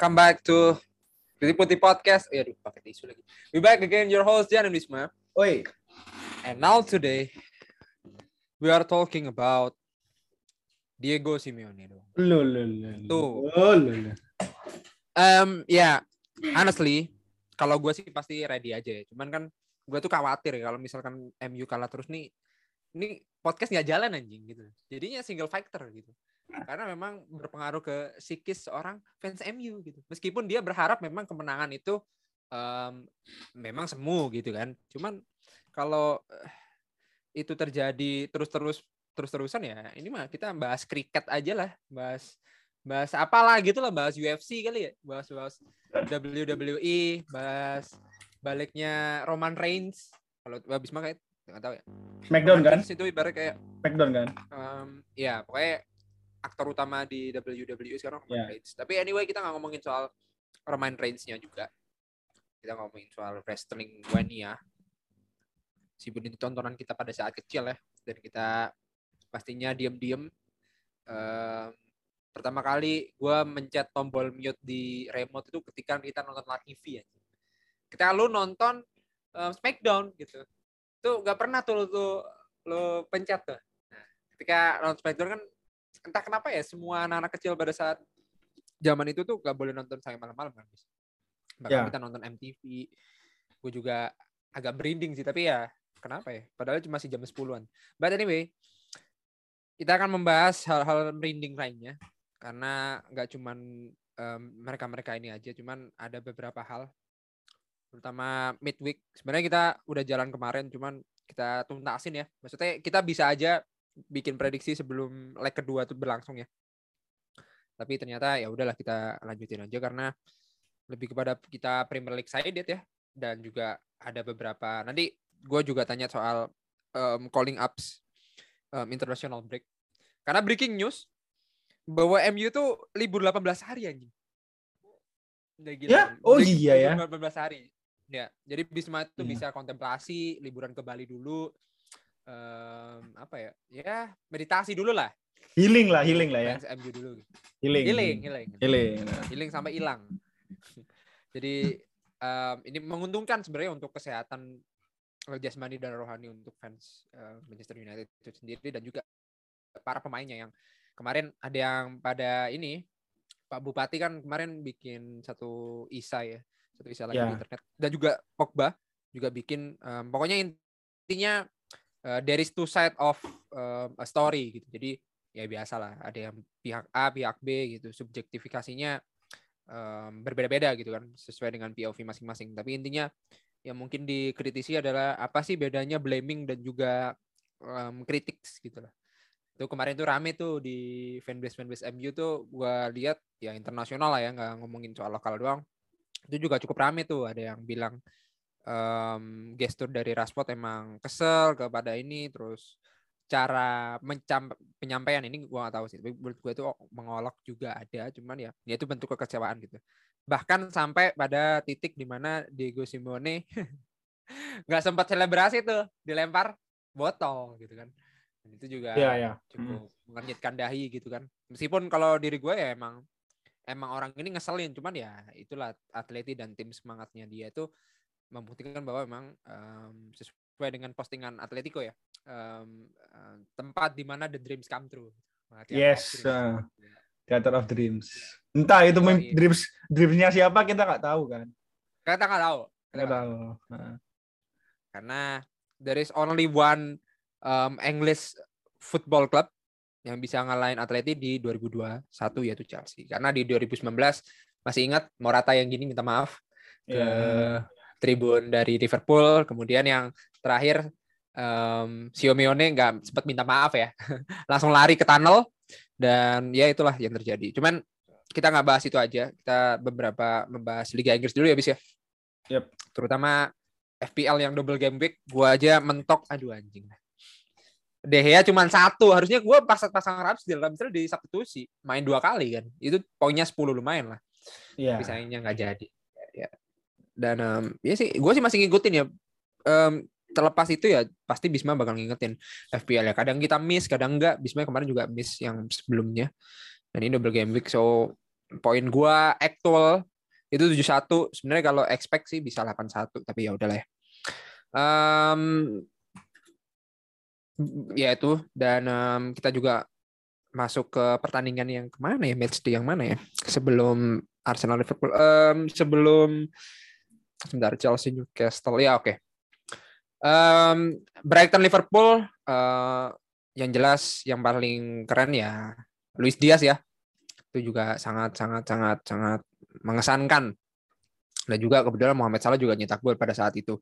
welcome back to Putih Putih Podcast. Ya, aduh, pakai tisu lagi. We back again, your host Jan Wisma. Oi, And now today, we are talking about Diego Simeone. lu lu lu. Tuh. Lu lu lu. Um, ya, honestly, kalau gue sih pasti ready aja ya. Cuman kan gue tuh khawatir ya kalau misalkan MU kalah terus nih, ini podcast nggak jalan anjing gitu. Jadinya single factor gitu. Karena memang berpengaruh ke psikis seorang fans MU gitu. Meskipun dia berharap memang kemenangan itu em, memang semu gitu kan. Cuman kalau eh, itu terjadi terus-terus terus-terusan ya, ini mah kita bahas kriket aja lah, bahas bahas apalah gitu lah, bahas UFC kali ya, bahas bahas WWE, bahas baliknya Roman Reigns. Kalau habis mah kayak nggak tahu ya. Smackdown kan? Itu ibarat kayak Smackdown kan? em, ya pokoknya aktor utama di WWE sekarang Roman Ya. Reigns. Tapi anyway kita nggak ngomongin soal Roman Reigns-nya juga. Kita ngomongin soal wrestling Wania. Meskipun itu tontonan kita pada saat kecil ya. Dan kita pastinya diem-diem. Em, pertama kali gue mencet tombol mute di remote itu ketika kita nonton live TV ya. Ketika lu nonton em, Smackdown gitu. Itu gak pernah tuh lu, tuh lu pencet tuh. Nah, ketika nonton Smackdown kan entah kenapa ya semua anak-anak kecil pada saat zaman itu tuh gak boleh nonton sampai malam-malam kan. Bis. Bahkan Ya. kita nonton MTV. Gue juga agak berinding sih tapi ya kenapa ya? Padahal cuma masih jam 10-an. But anyway, kita akan membahas hal-hal merinding lainnya karena nggak cuman em, mereka-mereka ini aja, cuman ada beberapa hal terutama midweek. Sebenarnya kita udah jalan kemarin, cuman kita tuntasin ya. Maksudnya kita bisa aja bikin prediksi sebelum leg kedua tuh berlangsung ya. Tapi ternyata ya udahlah kita lanjutin aja karena lebih kepada kita Premier League sided ya dan juga ada beberapa nanti gue juga tanya soal em, calling ups em, international break. Karena breaking news bahwa MU tuh libur 18 hari anjing. Udah gila. Ya? Oh Break- iya ya. libur 18 hari. Ya, jadi Bisma itu Iya. bisa kontemplasi liburan ke Bali dulu. Em, apa ya? Ya, meditasi dulu lah. Healing lah, healing lah ya. MU dulu. Healing. Healing, healing. Healing. Nah. Healing sampai hilang. Jadi em, ini menguntungkan sebenarnya untuk kesehatan jasmani dan rohani untuk fans eh, Manchester United itu sendiri dan juga para pemainnya yang kemarin ada yang pada ini Pak Bupati kan kemarin bikin satu isa ya satu isa lagi di Ya. internet dan juga Pogba juga bikin em, pokoknya intinya eh, there is two side of em, a story gitu. Jadi ya biasalah ada yang pihak A pihak B gitu. Subjektifikasinya em, berbeda-beda gitu kan sesuai dengan POV masing-masing. Tapi intinya yang mungkin dikritisi adalah apa sih bedanya blaming dan juga em, kritik gitu lah. Itu kemarin tuh rame tuh di fanbase fanbase MU tuh gua lihat ya internasional lah ya nggak ngomongin soal lokal doang. Itu juga cukup rame tuh ada yang bilang em, gestur dari Rashford emang kesel kepada ini terus cara mencam penyampaian ini gua nggak tahu sih tapi menurut gue itu mengolok juga ada cuman ya ya itu bentuk kekecewaan gitu. Bahkan sampai pada titik di mana Diego Simeone nggak sempat selebrasi tuh dilempar botol gitu kan. Dan itu juga Iya, iya. cukup mengernyitkan dahi gitu kan. Meskipun kalau diri gue ya emang emang orang ini ngeselin cuman ya itulah atleti dan tim semangatnya dia itu membuktikan bahwa memang em, sesuai dengan postingan Atletico ya em, em, tempat di mana the dreams come true Theater of Yes, dreams. uh, Theater of Dreams. Entah itu Yoi. dreams dreamsnya siapa kita nggak tahu kan. kita nggak tahu Kita Nggak tahu. Nah. karena there is only one um, English football club yang bisa ngalahin Atleti di 2021 yaitu Chelsea. Karena di 2019 masih ingat Morata yang gini minta maaf ke Ya. Tribun dari Liverpool, kemudian yang terakhir um, Simeone nggak sempat minta maaf ya, langsung lari ke tunnel dan ya itulah yang terjadi. Cuman kita nggak bahas itu aja, kita beberapa membahas Liga Inggris dulu ya bis ya. Yep. Terutama FPL yang double game week, gua aja mentok, aduh anjing. De Gea cuma satu, harusnya gua pasang pasang Ramsdale, Ramsdale di substitusi, main dua kali kan, itu poinnya 10 lumayan lah Iya. tapi sayangnya nggak jadi ya dan em, ya sih gue sih masih ngikutin ya. Em, terlepas itu ya pasti Bisma bakal ngingetin FPL ya. Kadang kita miss kadang enggak. Bisma kemarin juga miss yang sebelumnya. Dan ini double game week so poin gua actual itu 71 sebenarnya kalau expect sih bisa 81 tapi ya udahlah ya. Um, ya itu. Dan um, kita juga masuk ke pertandingan yang ke mana ya? Match day yang mana ya? Sebelum Arsenal Liverpool um, sebelum sebentar Chelsea Newcastle. Ya oke. Okay. um, Brighton Liverpool uh, yang jelas yang paling keren ya Luis Diaz ya. Itu juga sangat sangat sangat sangat mengesankan. Dan juga kebetulan Mohamed Salah juga nyetak gol pada saat itu.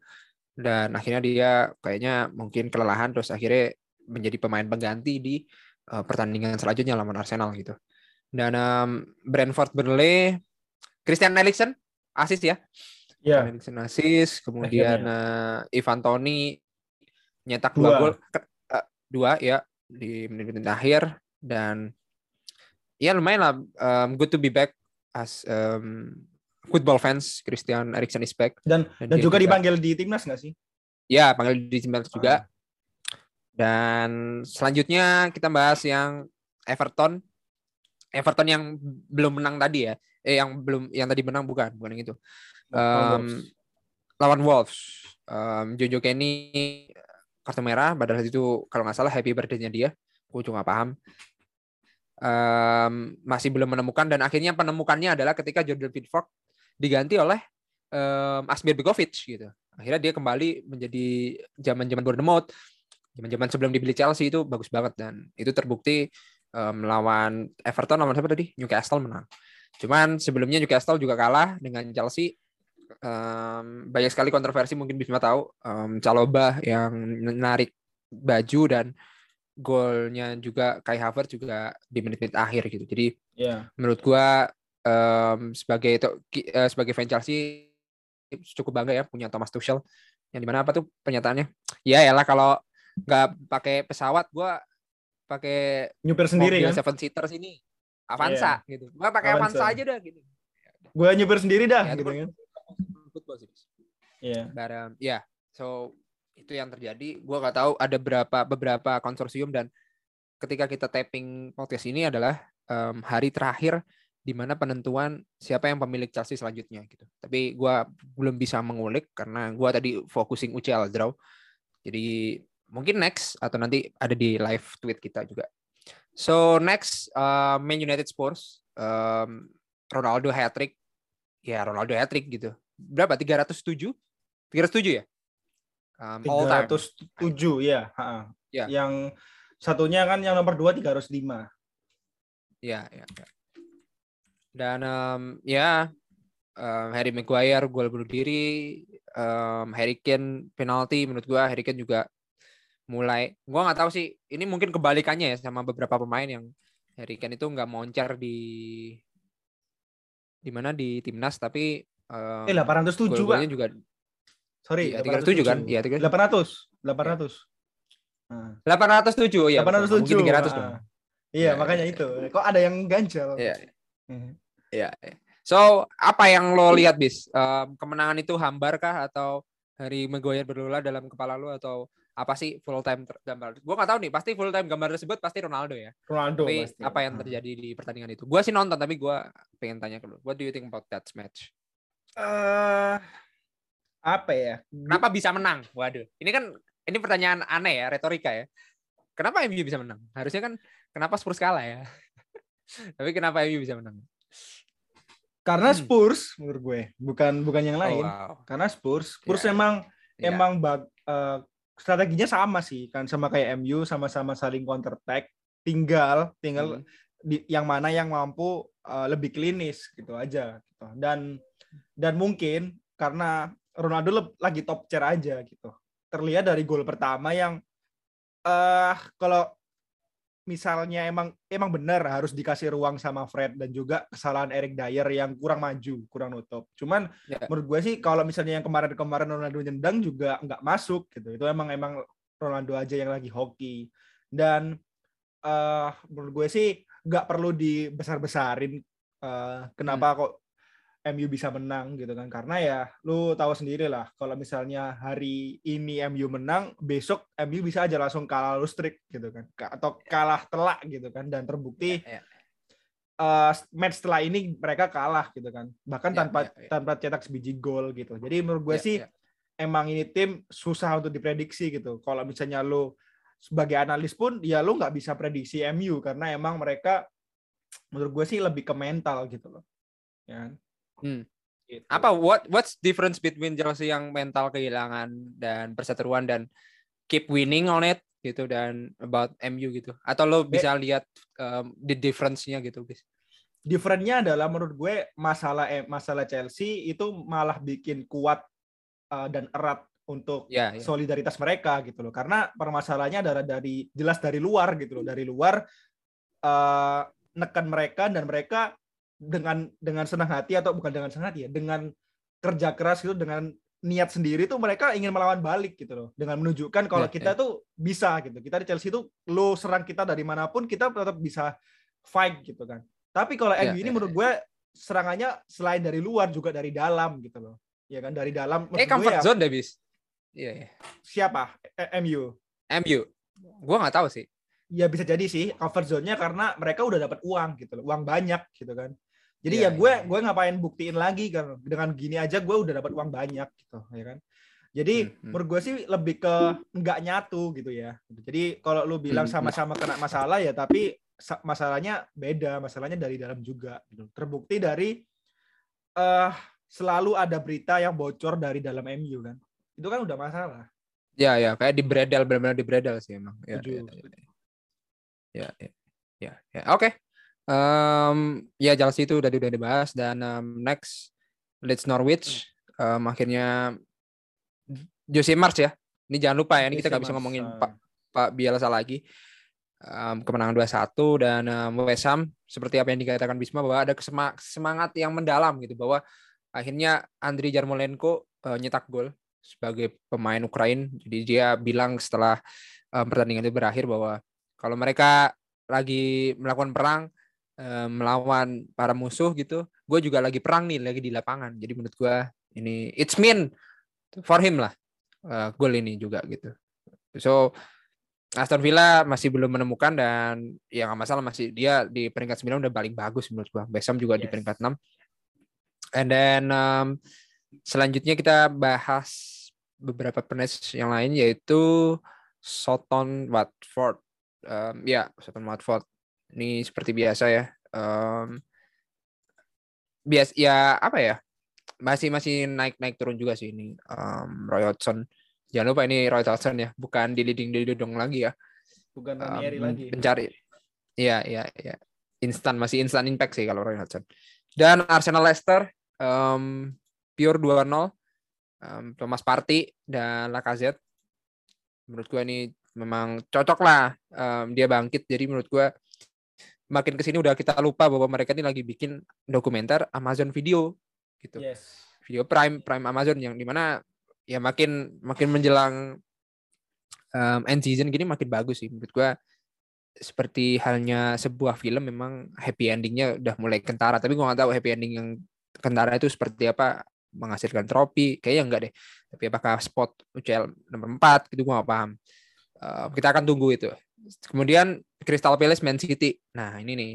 Dan akhirnya dia kayaknya mungkin kelelahan terus akhirnya menjadi pemain pengganti di uh, pertandingan selanjutnya lawan Arsenal gitu. Dan um, Brentford Burnley. Christian Eriksen asis ya Ya. Eriksen asis kemudian uh, Ivan Toni nyetak dua, Dua. gol uh, dua ya di menit-menit akhir. Dan ya lumayan lah um, good to be back as um, football fans Christian Eriksen is back. Dan Dan dan juga juga- dipanggil di timnas nggak sih? ya panggil di timnas juga. Dan selanjutnya kita bahas yang Everton. Everton yang belum menang tadi ya eh yang belum yang tadi menang bukan bukan yang itu. Um, lawan Wolves. Um, Jojo Kenny kartu merah padahal itu kalau nggak salah happy birthday-nya dia. Gue juga nggak paham. Um, masih belum menemukan dan akhirnya penemukannya adalah ketika Jordan Pickford diganti oleh um, Asmir Begovic gitu. Akhirnya dia kembali menjadi zaman-zaman Bournemouth zaman-zaman sebelum dibeli Chelsea itu bagus banget dan itu terbukti um, lawan Everton lawan siapa tadi? Newcastle menang cuman sebelumnya Newcastle juga kalah dengan Chelsea um, banyak sekali kontroversi mungkin bisa tahu um, Caloba yang menarik baju dan golnya juga Kai Havertz juga di menit-menit akhir gitu. Jadi Ya. menurut gua um, sebagai eh, sebagai fan Chelsea cukup bangga ya punya Thomas Tuchel. Yang di mana apa tuh pernyataannya? Ya lah kalau nggak pakai pesawat gua pakai Nyupir sendiri kan? seven seater sini Avanza gitu. Gua pakai Avanza. Avanza aja dah gitu. Gue nyupir sendiri dah Ya, itu gitu kan. football sih. Iya. Um, ya, so itu yang terjadi. Gua nggak tahu ada berapa beberapa konsorsium dan ketika kita tapping podcast ini adalah um, hari terakhir di mana penentuan siapa yang pemilik Chelsea selanjutnya gitu. Tapi gua belum bisa mengulik karena gua tadi focusing UCL draw. Jadi mungkin next atau nanti ada di live tweet kita juga. So next uh, Man United Spurs um, Ronaldo hat trick. Ya Ronaldo hat trick gitu. Berapa? 307? 307 ya? Um, all time. 307 ya. ha-ha. Ya. Yang satunya kan yang nomor 2 305. Ya, ya, ya. Dan um, ya um, Harry Maguire gol bunuh diri, um, Harry Kane penalti menurut gua Harry Kane juga mulai gua nggak tahu sih ini mungkin kebalikannya ya sama beberapa pemain yang Harry Kane itu nggak moncer di di mana di timnas tapi um, Eh 807 Pak. gol-golnya juga Sorry, Iya, 307 kan? Iya, 307. 800. 800. Nah, 807 ya. 807. Mungkin 300 ah. dong. Iya, Ya, makanya ya, itu. Kok ada yang ganjel? Iya. Hmm. Iya. iya. So, apa yang lo lihat, Bis? Em, kemenangan itu hambar kah atau Harry Maguire berulang dalam kepala lo atau apa sih full time gambar? Gue nggak tahu nih, pasti full time gambar tersebut pasti Ronaldo ya. Ronaldo tapi pasti. apa yang Ah. terjadi di pertandingan itu? Gue sih nonton tapi gue pengen tanya ke lo. What do you think about that match? Eh, apa ya? Kenapa bisa menang? Waduh, ini kan ini pertanyaan aneh ya, retorika ya. Kenapa MU bisa menang? Harusnya kan kenapa Spurs kalah ya? tapi kenapa MU bisa menang? Karena Hmm. Spurs menurut gue, bukan bukan yang lain. Oh, wow. Karena Spurs, Spurs Iya. emang Iya. emang bag, eh, strateginya sama sih kan sama kayak MU sama-sama saling counter attack. Tinggal tinggal Hmm. di, yang mana yang mampu eh, lebih klinis gitu aja gitu. Dan dan mungkin karena Ronaldo lagi top tier aja gitu. Terlihat dari gol pertama yang eh kalau misalnya emang emang benar harus dikasih ruang sama Fred dan juga kesalahan Eric Dyer yang kurang maju, kurang nutup. Cuman Ya. menurut gue sih kalau misalnya yang kemarin-kemarin Ronaldo nyendang juga nggak masuk gitu. Itu emang emang Ronaldo aja yang lagi hoki. Dan eh menurut gue sih nggak perlu dibesar-besarin eh, kenapa kok MU bisa menang gitu kan karena ya lu tahu sendiri lah kalau misalnya hari ini MU menang besok MU bisa aja langsung kalah lustrik gitu kan Ka- atau kalah telak gitu kan dan terbukti Ya, ya. uh, match setelah ini mereka kalah gitu kan. Bahkan Ya, tanpa ya, ya. tanpa cetak sebiji gol gitu. Jadi menurut gue Ya, sih ya. emang ini tim susah untuk diprediksi gitu. Kalau misalnya lo sebagai analis pun ya lo nggak bisa prediksi MU karena emang mereka menurut gue sih lebih ke mental gitu loh. Ya. Hmm. Gitu. Apa what what's difference between Chelsea yang mental kehilangan dan perseteruan dan keep winning on it gitu dan about MU gitu. Atau lo bisa lihat um, the difference-nya gitu, guys. differentnya adalah menurut gue masalah eh, masalah Chelsea itu malah bikin kuat uh, dan erat untuk Ya, ya. solidaritas mereka gitu loh karena permasalahannya adalah dari jelas dari luar gitu loh dari luar eh, nekan mereka dan mereka dengan dengan senang hati atau bukan dengan senang hati ya dengan kerja keras itu dengan niat sendiri tuh mereka ingin melawan balik gitu loh dengan menunjukkan kalau Ya, kita tuh bisa gitu kita di Chelsea itu lo serang kita dari mana pun kita tetap bisa fight gitu kan tapi kalau Ya, MU ini ya, menurut gue serangannya selain dari luar juga dari dalam gitu loh ya kan dari dalam Eh gue comfort ya, zone deh, bis. Iya, iya. siapa Eh, MU MU. Gua nggak tahu sih. ya bisa jadi sih comfort zone-nya karena mereka udah dapat uang gitu loh, uang banyak gitu kan. Jadi Iya, ya gue iya. gue ngapain buktiin lagi kan dengan gini aja gue udah dapat uang banyak gitu ya kan. Jadi Hmm, hmm. menurut gue sih lebih ke nggak nyatu gitu ya. Jadi kalau lu bilang Hmm, sama-sama kena masalah ya tapi sa- masalahnya beda, masalahnya dari dalam juga gitu. Terbukti dari eh selalu ada berita yang bocor dari dalam MU kan. Itu kan udah masalah. Ya, ya, kayak di bredel benar-benar di bredel sih emang. Ya, Setuju, ya, ya. Ya, ya, ya, ya. Oke. Em, ya Chelsea itu udah udah dibahas dan em, next Leeds Norwich Em, akhirnya Jose Mars ya. Ini jangan lupa ya, ini kita nggak bisa ngomongin. Pak Pak Bielsa lagi. Em, kemenangan 2-1 dan em, West Ham seperti apa yang dikatakan Bisma bahwa ada semangat yang mendalam gitu bahwa akhirnya Andriy Yarmolenko eh, nyetak gol sebagai pemain Ukraina. Jadi dia bilang setelah em, pertandingan itu berakhir bahwa kalau mereka lagi melakukan perang eh, melawan para musuh gitu, gue juga lagi perang nih, lagi di lapangan. Jadi menurut gue ini it's mean for him lah eh, gol ini juga gitu. So Aston Villa masih belum menemukan dan ya nggak masalah masih dia di peringkat 9 udah paling bagus menurut gua. West Ham juga di Yes. peringkat 6. And then um, selanjutnya kita bahas beberapa penes yang lain yaitu Soton Watford. Um, ya, Soton Watford. Ini seperti biasa ya. Um, bias ya apa ya? Masih masih naik-naik turun juga sih ini um, Roy Hodgson. Jangan lupa ini Roy Hodgson ya, bukan di leading di dodong lagi ya. Bukan Um, lagi. Pencari. Iya, iya, iya. Instan masih instan impact sih kalau Roy Hodgson. Dan Arsenal Leicester um, pure 2-0. Um, Thomas Partey dan Lacazette. Menurut gua ini memang cocok lah um, dia bangkit. Jadi menurut gua makin ke sini udah kita lupa bahwa mereka ini lagi bikin dokumenter Amazon Video gitu. Yes. video Prime Prime Amazon yang di mana ya makin makin menjelang um, end season gini makin bagus sih. Menurut gua seperti halnya sebuah film memang happy endingnya udah mulai kentara. Tapi gua nggak tahu happy ending yang kentara itu seperti apa menghasilkan trofi kayaknya enggak deh. Tapi apakah spot UCL nomor 4 gitu gua nggak paham. Uh, kita akan tunggu itu kemudian Crystal Palace Man City nah ini nih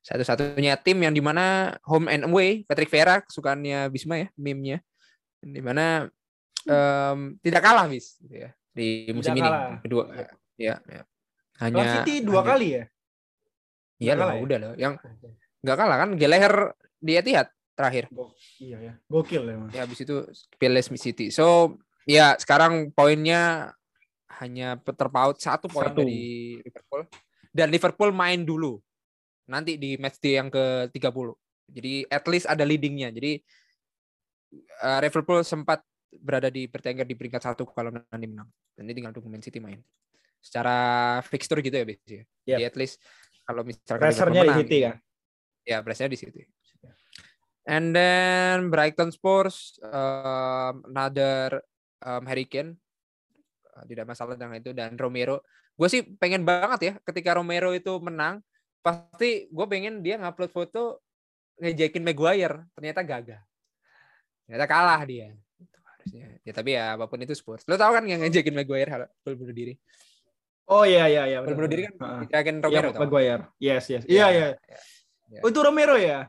satu-satunya tim yang di mana home and away Patrick Vieira kesukaannya Bisma ya meme-nya di mana em, tidak kalah bis gitu ya di musim Tidak ini kalah. kedua ya, ya. hanya City dua hanya- kali ya? iya lah ya? udah loh yang nggak kalah kan Geleher di Etihad terakhir Go- iya ya. Gokil ya, Mas. ya habis itu Palace City so ya sekarang poinnya hanya terpaut satu poin dari Liverpool. Dan Liverpool main dulu. Nanti di match day yang ke-30 jadi at least ada leadingnya. Jadi eh, Liverpool sempat berada di bertengger di peringkat satu kalau nanti menang. Dan ini tinggal tunggu Man City main. Secara fixture gitu ya biasanya Yep. jadi at least kalau misalkan Pressernya di City kan? ya pressure di situ. And then Brighton Spurs um, another um, Uh, tidak masalah dengan itu dan Romero. Gue sih pengen banget ya ketika Romero itu menang pasti gue pengen dia ngupload foto ngejekin Maguire ternyata gagal. Ternyata kalah dia. Itu harusnya. Ya tapi ya apa pun itu Spurs. Lo tau kan yang ngejekin Maguire hal- gol bunuh diri. Oh iya iya iya. Bunuh diri kan Heeh. dijekin Iya, Romero tau. Maguire. Yes, yes. Iya, Iya, iya. Ya. Oh itu Romero ya?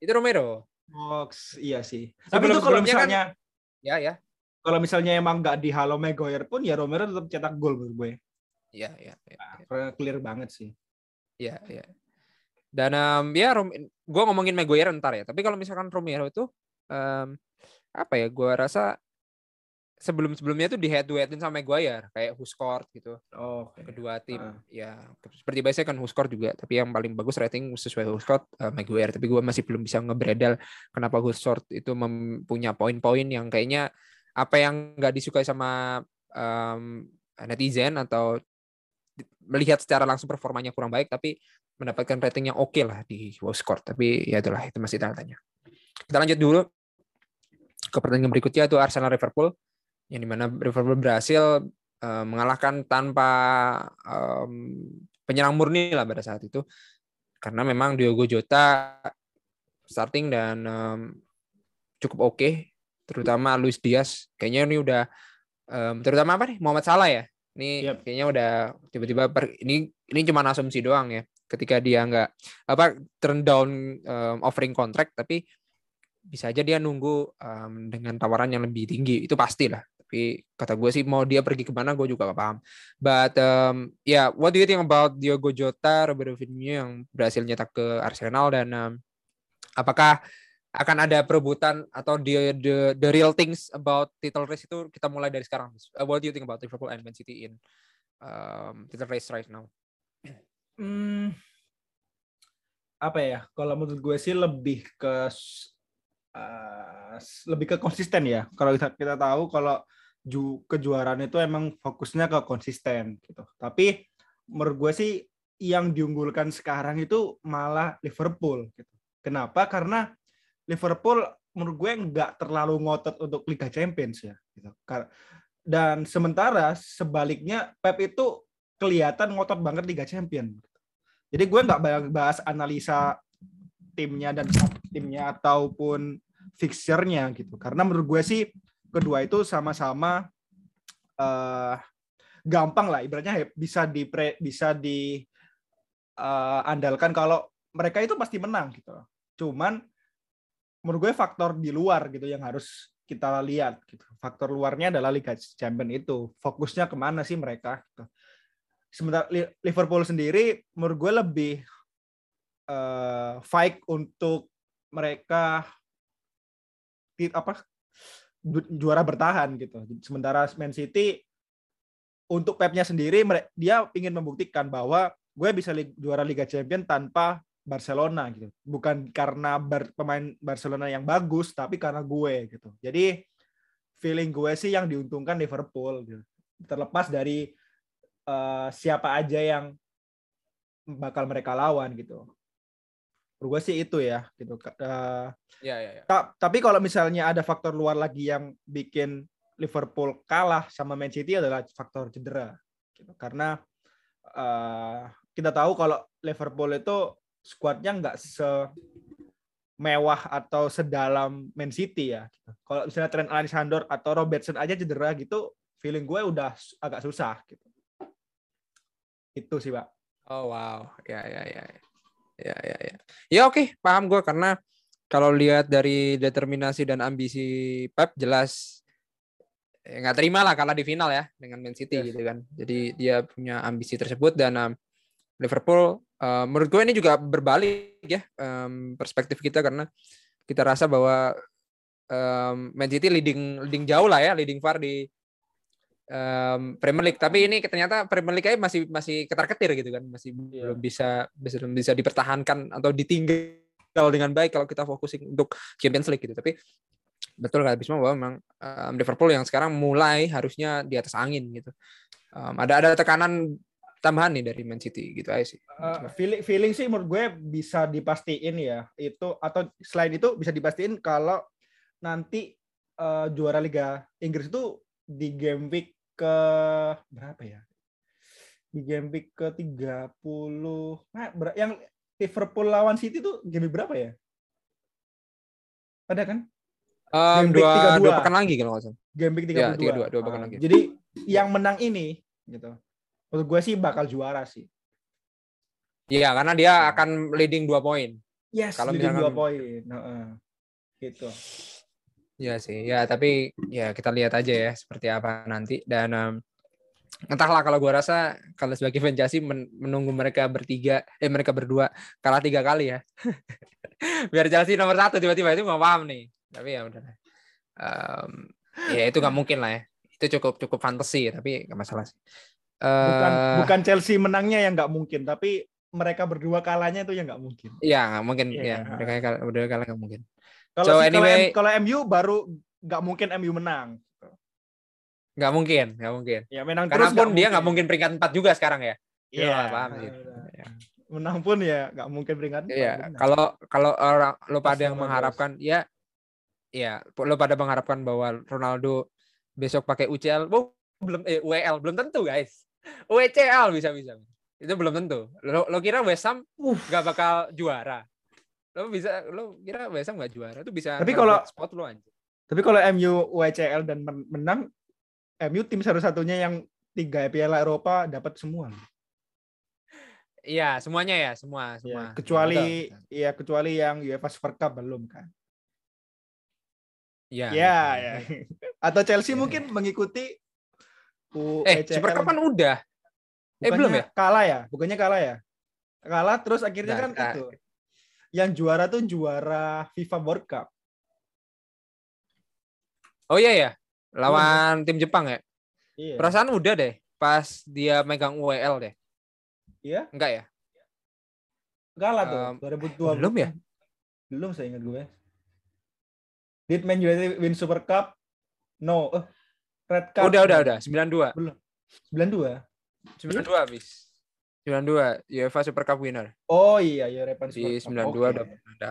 Itu Romero. Box, iya sih. Tapi Sebelum- itu kalau kan- misalnya Ya ya. Kalau misalnya emang nggak di Halo Maguire pun ya Romero tetap cetak gol menurut gue. Iya iya. iya. Karena clear banget sih. Iya, iya. Dan em, ya Rom gue ngomongin Maguire ntar ya. Tapi kalau misalkan Romero itu em, apa ya? Gue rasa sebelum-sebelumnya itu di head to headin sama Maguire kayak who scored gitu. Oh, Kedua tim Ah. ya seperti biasa kan who scored juga. Tapi yang paling bagus rating sesuai who scored eh, Maguire. Tapi gue masih belum bisa ngebredel kenapa who scored itu mempunyai poin-poin yang kayaknya apa yang nggak disukai sama em, netizen atau melihat secara langsung performanya kurang baik tapi mendapatkan rating yang oke lah di wow score tapi ya itulah itu masih tanda tanya kita lanjut dulu ke pertandingan berikutnya itu Arsenal Liverpool yang di mana Liverpool berhasil eh, mengalahkan tanpa em, penyerang murni lah pada saat itu. Karena memang Diogo Jota starting dan em, cukup oke terutama Luis Diaz. Kayaknya ini udah em, terutama apa nih? Muhammad Salah ya? Ini Yep. kayaknya udah tiba-tiba per- ini ini cuma asumsi doang ya ketika dia nggak apa turn down em, offering kontrak tapi bisa aja dia nunggu em, dengan tawaran yang lebih tinggi. Itu pasti lah. Tapi kata gue sih mau dia pergi ke mana gue juga gak paham. But um, yeah what do you think about Diogo Jota Roberto Firmino yang berhasil nyetak ke Arsenal dan em, apakah akan ada perebutan atau the, the the real things about title race itu kita mulai dari sekarang. Uh, what do you think about Liverpool and Man City in um, title race right now? Hmm, apa ya? Kalau menurut gue sih lebih ke uh, lebih ke konsisten ya. Kalau kita kita tahu kalau ju, kejuaraan itu emang fokusnya ke konsisten gitu. Tapi menurut gue sih yang diunggulkan sekarang itu malah Liverpool gitu. Kenapa? Karena Liverpool menurut gue nggak terlalu ngotot untuk Liga Champions ya. Gitu. Dan sementara sebaliknya Pep itu kelihatan ngotot banget Liga Champions. Jadi gue nggak bahas analisa timnya dan timnya ataupun fixture-nya gitu. Karena menurut gue sih kedua itu sama-sama eh, gampang lah. Ibaratnya bisa di bisa di eh, andalkan kalau mereka itu pasti menang gitu. Cuman menurut gue faktor di luar gitu yang harus kita lihat gitu. Faktor luarnya adalah Liga Champions itu. Fokusnya ke mana sih mereka? Gitu sementara Li- Liverpool sendiri menurut gue lebih eh, fight untuk mereka apa ju- juara bertahan gitu. Sementara Man City untuk Pepnya sendiri dia ingin membuktikan bahwa gue bisa juara Liga Champions tanpa Barcelona gitu. Bukan karena bar- pemain Barcelona yang bagus tapi karena gue gitu. Jadi feeling gue sih yang diuntungkan Liverpool gitu. Terlepas dari eh, siapa aja yang bakal mereka lawan gitu. Menurut gue sih itu ya gitu. Eh, Ya ya ya. ta- tapi kalau misalnya ada faktor luar lagi yang bikin Liverpool kalah sama Man City adalah faktor cedera. Gitu. Karena eh, kita tahu kalau Liverpool itu skuadnya nggak semewah atau sedalam Man City ya. gitu. Kalau misalnya Trent Alexander atau Robertson aja cedera gitu, feeling gue udah agak susah gitu. Itu sih, Pak. Oh wow, ya ya ya, ya ya ya. Ya oke, paham gue karena kalau lihat dari determinasi dan ambisi Pep jelas ya nggak terima lah kalah di final ya dengan Man City Yes. gitu kan. Jadi dia punya ambisi tersebut dan um, Liverpool uh, menurut gue ini juga berbalik ya um, perspektif kita karena kita rasa bahwa um, Man City leading leading jauh lah ya, leading far di um, Premier League. Tapi ini ternyata Premier League masih masih ketar-ketir gitu kan, masih Iya. belum bisa bisa belum bisa dipertahankan atau ditinggal dengan baik kalau kita fokusin untuk Champions League gitu. Tapi betul kata Bisma bahwa memang um, Liverpool yang sekarang mulai harusnya di atas angin gitu. Um, ada ada tekanan tambahan nih dari Man City gitu aja sih. Uh, feeling feeling sih menurut gue bisa dipastiin ya itu atau selain itu bisa dipastiin kalau nanti uh, juara Liga Inggris itu di game week ke berapa ya di game week ke 30 nah, ber- yang Liverpool lawan City tuh game week berapa ya ada kan Um, Game week dua, 32. dua pekan lagi kalau nggak salah. game week 32 Ya, 32, dua pekan Ah, lagi. jadi yang menang ini gitu menurut gue sih bakal juara sih Iya, karena dia Ya. akan leading dua poin. Yes, Kalau leading dua poin. Heeh. Gitu. Ya sih, ya tapi ya kita lihat aja ya seperti apa nanti dan em, entahlah kalau gua rasa kalau sebagai Chelsea men- menunggu mereka bertiga eh mereka berdua kalah tiga kali ya. Biar Chelsea nomor satu tiba-tiba itu nggak paham nih. Tapi ya udah. Em, ya itu nggak mungkin lah ya. Itu cukup cukup fantasi tapi nggak masalah sih. Bukan Eh, bukan Chelsea menangnya yang nggak mungkin, tapi mereka berdua kalahnya itu yang nggak mungkin. Iya nggak mungkin Iya. ya mereka kalah udah kalah nggak mungkin. Kalau So, si- kalau anyway- M- kalau MU baru nggak mungkin MU menang. Nggak mungkin nggak mungkin. Ya menang Karena terus pun dia nggak mungkin peringkat empat juga sekarang ya. Iya, Iya, paham sih. Iya. Menang pun ya nggak mungkin peringkat. Iya, kalau kalau orang lo pada yang mengharapkan ya ya lo pada mengharapkan bahwa Ronaldo besok pakai UCL, oh, belum eh UEL belum tentu guys. UCL bisa bisa. Itu belum tentu. Lo, lo kira West Ham Uh. nggak bakal juara? Lo bisa lo kira West Ham nggak juara? Itu bisa Tapi kalau- spot lo aja. Tapi kalau MU WCL dan men- menang, MU tim satu-satunya yang tiga Piala Eropa dapat semua. Iya, semuanya ya, semua, Ya, semua. kecuali Betul, betul. ya kecuali yang UEFA Super Cup belum kan. Iya. Ya, betul. ya. Atau Chelsea Ya, mungkin mengikuti Eh, UECL. Super Cup kan udah. eh, belum Bukannya ya? Kalah ya? Bukannya kalah ya? Kalah terus akhirnya Nah, kan nah. itu. Yang juara tuh juara FIFA World Cup. Oh iya ya. Lawan tim Jepang ya. Iya. Perasaan udah deh pas dia megang UEL deh. Iya, Enggak ya? kalah tuh. Um, 2020. belum ya? Belum saya ingat gue. Did Man United win Super Cup? No. Eh, Red Cup. Udah, udah, udah. 92. 92. 92 habis. 92 UEFA Super Cup winner. Oh iya, ya Repan Di Super 92 Cup. Oke. udah ada.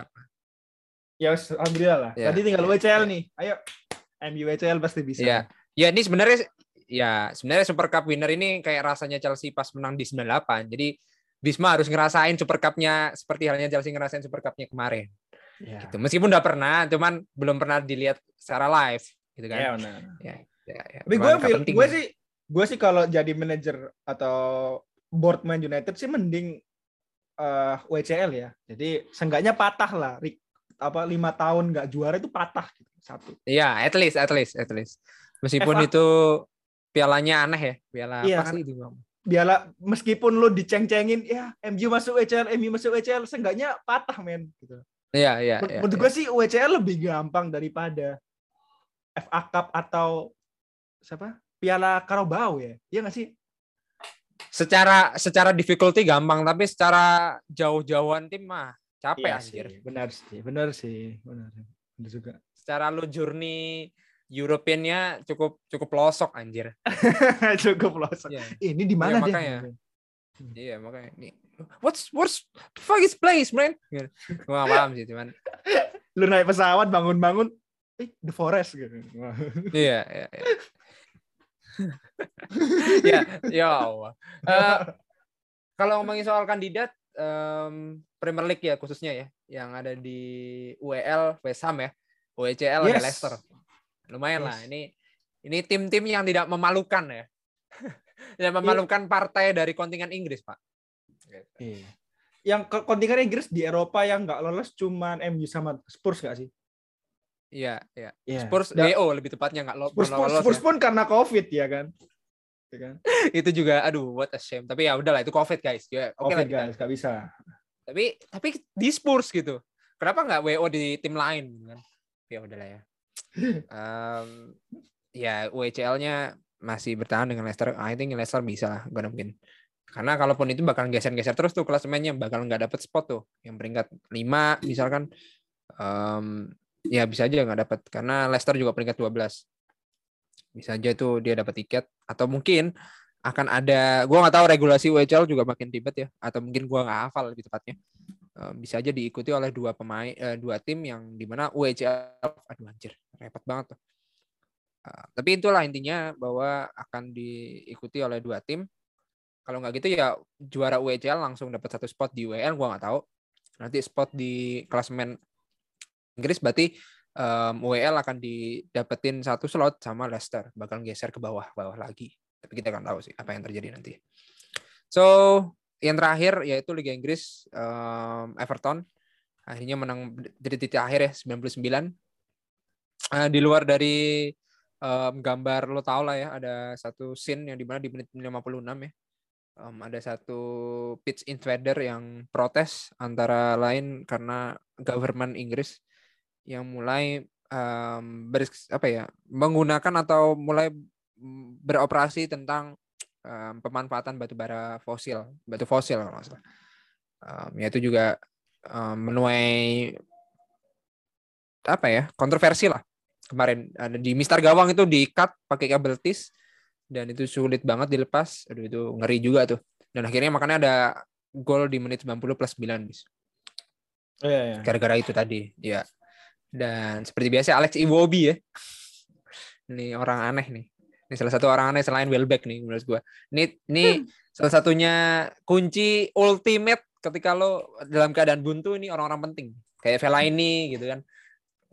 Ya, alhamdulillah lah. Ya, Tadi tinggal ya, WCL nih. Ayo. MU WCL pasti bisa. Iya. Ya ini sebenarnya ya sebenarnya Super Cup winner ini kayak rasanya Chelsea pas menang di 98. Jadi Bisma harus ngerasain Super Cup-nya seperti halnya Chelsea ngerasain Super Cup-nya kemarin. Iya. Gitu. Meskipun udah pernah, cuman belum pernah dilihat secara live gitu kan. Iya, benar. Ya, ya, ya. Tapi gue gue sih gue sih kalau jadi manajer atau board Man United sih mending eh, WCL ya. Jadi seenggaknya patah lah. Apa lima tahun nggak juara itu patah gitu satu. Iya, at least, at least, at least. Meskipun FA itu pialanya aneh ya, piala Iya, apa sih itu? Biarlah meskipun lo diceng-cengin ya MU masuk WCL, MU masuk WCL, seenggaknya patah men. Gitu. Iya, iya, Men- iya. Menurut iya. gue sih WCL lebih gampang daripada FA Cup atau siapa? Piala Carabao ya. Iya nggak sih? Secara secara difficulty gampang, tapi secara jauh-jauhan tim mah capek Iya anjir. sih, benar sih, benar sih, benar. Benar juga. Secara lu journey European-nya cukup cukup pelosok anjir. Cukup pelosok. Iya, Ini di mana Iya, makanya. iya makanya ini what's what's the fuck is place, man? Gitu. Gua gak paham sih, cuman Lu naik pesawat bangun-bangun, eh The Forest gitu. Iya, iya, iya. ya, ya Allah. Eh, kalau ngomongin soal kandidat em, Premier League ya khususnya ya, yang ada di UEL West Ham ya, UECL ada Yes. Leicester. Lumayan lah. Yes. Ini ini tim-tim yang tidak memalukan ya. tidak memalukan partai dari kontingen Inggris, Pak. Iya. Yang kontingen Inggris di Eropa yang nggak lolos cuman MU sama Spurs nggak sih? Iya, iya. Iya. Spurs Da- WO lebih tepatnya nggak lo- Spurs, pun, lolos Spurs ya. pun karena COVID ya kan. Ya kan? Itu juga aduh what a shame. Tapi ya udahlah itu Covid guys. Ya, oke lah COVID kita. guys, nggak bisa. Tapi tapi di Spurs gitu. Kenapa nggak WO di tim lain gitu kan? Ya udahlah ya. Em, ya UECL-nya masih bertahan dengan Leicester. I think Leicester bisa lah, gak mungkin. Karena kalaupun itu bakal geser-geser terus tuh klasemennya bakal nggak dapet spot tuh. Yang peringkat 5 misalkan em, ya bisa aja nggak dapat karena Leicester juga peringkat 12. Bisa aja itu dia dapat tiket atau mungkin akan ada gua nggak tahu regulasi UECL juga makin ribet ya atau mungkin gua nggak hafal lebih tepatnya. Eh, bisa aja diikuti oleh dua pemain eh, dua tim yang di mana UECL aduh anjir repot banget tuh. Eh, tapi itulah intinya bahwa akan diikuti oleh dua tim. Kalau nggak gitu ya juara UECL langsung dapat satu spot di UEL gua nggak tahu. Nanti spot di klasemen Inggris berarti um, UEL akan didapetin satu slot sama Leicester bakal geser ke bawah bawah lagi. Tapi kita kan tahu sih apa yang terjadi nanti. So yang terakhir yaitu Liga Inggris um, Everton akhirnya menang dari titik akhir ya 99 uh, di luar dari um, gambar lo tau lah ya ada satu scene yang di mana di menit 56 ya um, ada satu pitch invader yang protes antara lain karena government Inggris yang mulai um, ber, apa ya menggunakan atau mulai beroperasi tentang um, pemanfaatan batu bara fosil batu fosil kalau nggak salah. Um, yaitu juga um, menuai apa ya kontroversi lah. Kemarin ada di Mister Gawang itu diikat pakai kabel tis dan itu sulit banget dilepas. Aduh itu ngeri juga tuh. Dan akhirnya makanya ada gol di menit 90 plus 9 bis oh, iya, iya. gara-gara itu tadi ya dan seperti biasa Alex Iwobi ya. Ini orang aneh nih. Ini salah satu orang aneh selain Welbeck nih menurut gua. Ini ini salah satunya kunci ultimate ketika lo dalam keadaan buntu ini orang-orang penting. Kayak Vela ini gitu kan.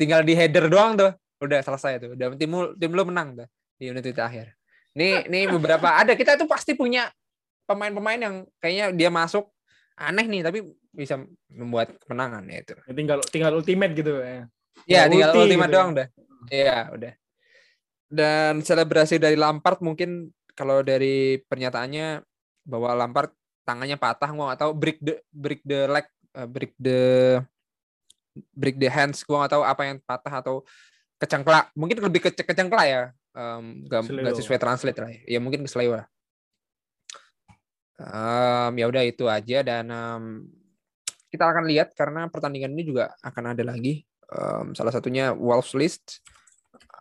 Tinggal di header doang tuh. Udah selesai tuh. Udah tim tim lo menang tuh di unit itu akhir. Ini ini beberapa ada kita tuh pasti punya pemain-pemain yang kayaknya dia masuk aneh nih tapi bisa membuat kemenangan ya itu. Ya, tinggal tinggal ultimate gitu ya ya tinggal ulti, ultimate gitu. doang udah. Iya udah. Dan selebrasi dari Lampard mungkin kalau dari pernyataannya bahwa Lampard tangannya patah gua atau break the break the leg uh, break the break the hands gua nggak tahu apa yang patah atau kecengklak. Mungkin lebih ke kecengklak ya. Um, gak, gak sesuai translate lah ya, ya mungkin keselewa um, ya udah itu aja dan um, kita akan lihat karena pertandingan ini juga akan ada lagi um, salah satunya Wolves list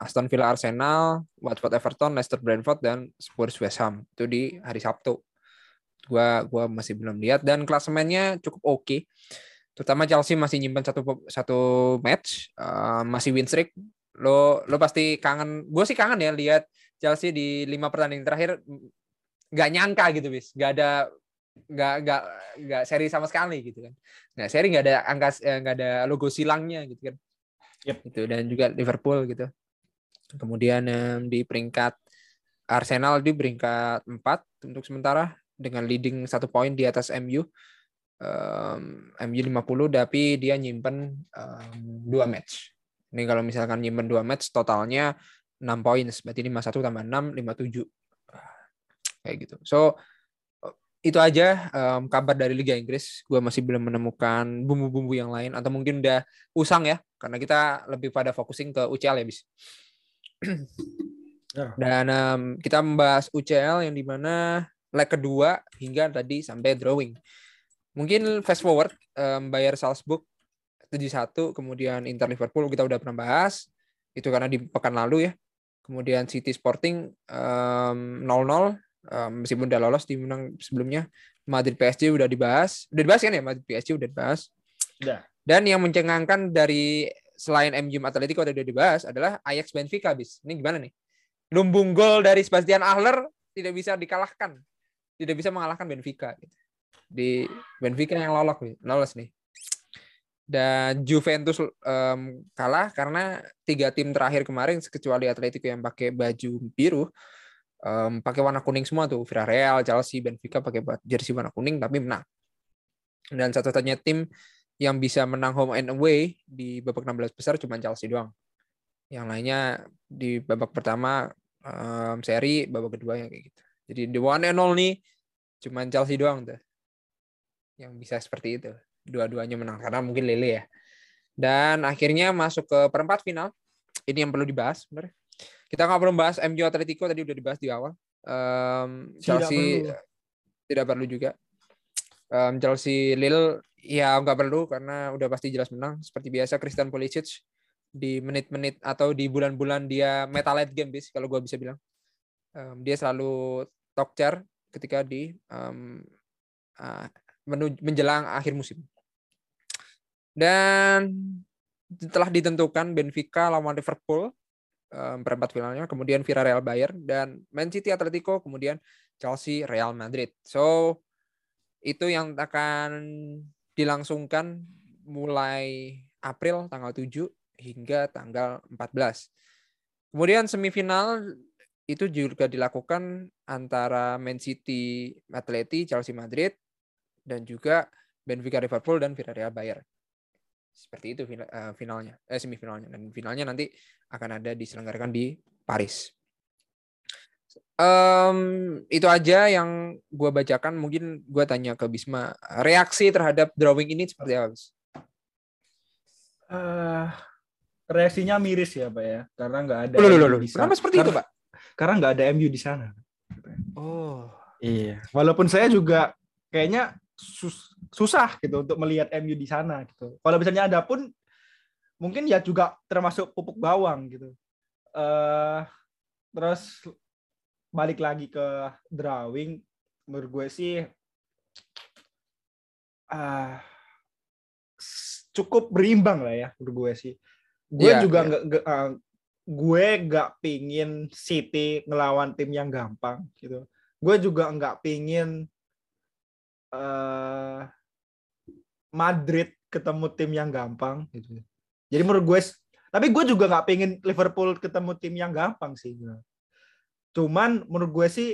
Aston Villa Arsenal Watford Everton Leicester Brentford dan Spurs West Ham. Itu di hari Sabtu. Gua gua masih belum lihat. Dan klasemennya cukup oke. Okay. terutama Chelsea masih nyimpan satu satu match. Uh, masih win streak. Lo lo pasti kangen. Gue sih kangen ya lihat Chelsea di lima pertandingan terakhir nggak nyangka gitu bis nggak ada nggak nggak nggak seri sama sekali gitu kan nggak seri nggak ada angka eh, nggak ada logo silangnya gitu kan yep. itu dan juga Liverpool gitu kemudian di peringkat Arsenal di peringkat 4 untuk sementara dengan leading satu poin di atas MU um, MU 50 tapi dia nyimpen um, dua match ini kalau misalkan nyimpen dua match totalnya 6 poin, berarti 51 tambah 6, 57. Kayak gitu. So, itu aja um, kabar dari Liga Inggris. Gue masih belum menemukan bumbu-bumbu yang lain. Atau mungkin udah usang ya, karena kita lebih pada focusing ke UCL ya, bis. Ya. Dan um, kita membahas UCL yang di mana leg kedua hingga tadi sampai drawing. Mungkin fast forward, um, Bayar Salzburg 7-1, kemudian Inter Liverpool kita udah pernah bahas. Itu karena di pekan lalu ya. Kemudian City Sporting um, 0-0 um, meskipun udah lolos di menang sebelumnya. Madrid PSG udah dibahas. Udah dibahas kan ya Madrid PSG udah dibahas. Udah. Dan yang mencengangkan dari selain MU Atletico udah dibahas adalah Ajax Benfica bis. Ini gimana nih? Lumbung gol dari Sebastian Ahler tidak bisa dikalahkan. Tidak bisa mengalahkan Benfica gitu. Di Benfica yang lolos nih, lolos nih dan Juventus um, kalah karena tiga tim terakhir kemarin kecuali Atletico yang pakai baju biru um, pakai warna kuning semua tuh Villarreal, Chelsea, Benfica pakai jersey warna kuning tapi menang dan satu-satunya tim yang bisa menang home and away di babak 16 besar cuma Chelsea doang yang lainnya di babak pertama um, seri babak kedua yang kayak gitu jadi di one and nih cuma Chelsea doang tuh yang bisa seperti itu dua-duanya menang karena mungkin Lele ya. Dan akhirnya masuk ke perempat final. Ini yang perlu dibahas sebenarnya. Kita nggak perlu bahas MU Atletico tadi udah dibahas di awal. Um, Chelsea tidak perlu. tidak perlu juga. Um, Chelsea Lille ya nggak perlu karena udah pasti jelas menang. Seperti biasa Christian Pulisic di menit-menit atau di bulan-bulan dia metalite game bis kalau gue bisa bilang. Um, dia selalu talk chair ketika di um, uh, menjelang akhir musim. Dan telah ditentukan Benfica lawan Liverpool um, perempat finalnya, kemudian Villarreal Bayern dan Man City Atletico, kemudian Chelsea Real Madrid. So itu yang akan dilangsungkan mulai April tanggal 7 hingga tanggal 14. Kemudian semifinal itu juga dilakukan antara Man City Atleti, Chelsea Madrid, dan juga Benfica Liverpool dan Villarreal Bayern. Seperti itu final, uh, finalnya, eh, semifinalnya dan finalnya nanti akan ada diselenggarakan di Paris. Um, itu aja yang gue bacakan. Mungkin gue tanya ke Bisma, reaksi terhadap drawing ini seperti apa? Uh, reaksinya miris ya pak ya, karena nggak ada. Loh, loh, loh. Kenapa seperti karena, itu pak? Karena nggak ada MU di sana. Oh, iya. Walaupun saya juga kayaknya sus susah gitu untuk melihat MU di sana gitu. Kalau misalnya ada pun mungkin ya juga termasuk pupuk bawang gitu. Uh, terus balik lagi ke drawing menurut gue sih uh, cukup berimbang lah ya menurut gue sih gue yeah, juga nggak yeah. uh, gue nggak pingin City ngelawan tim yang gampang gitu gue juga nggak pingin uh, Madrid ketemu tim yang gampang gitu jadi menurut gue tapi gue juga nggak pingin Liverpool ketemu tim yang gampang sih Cuman menurut gue sih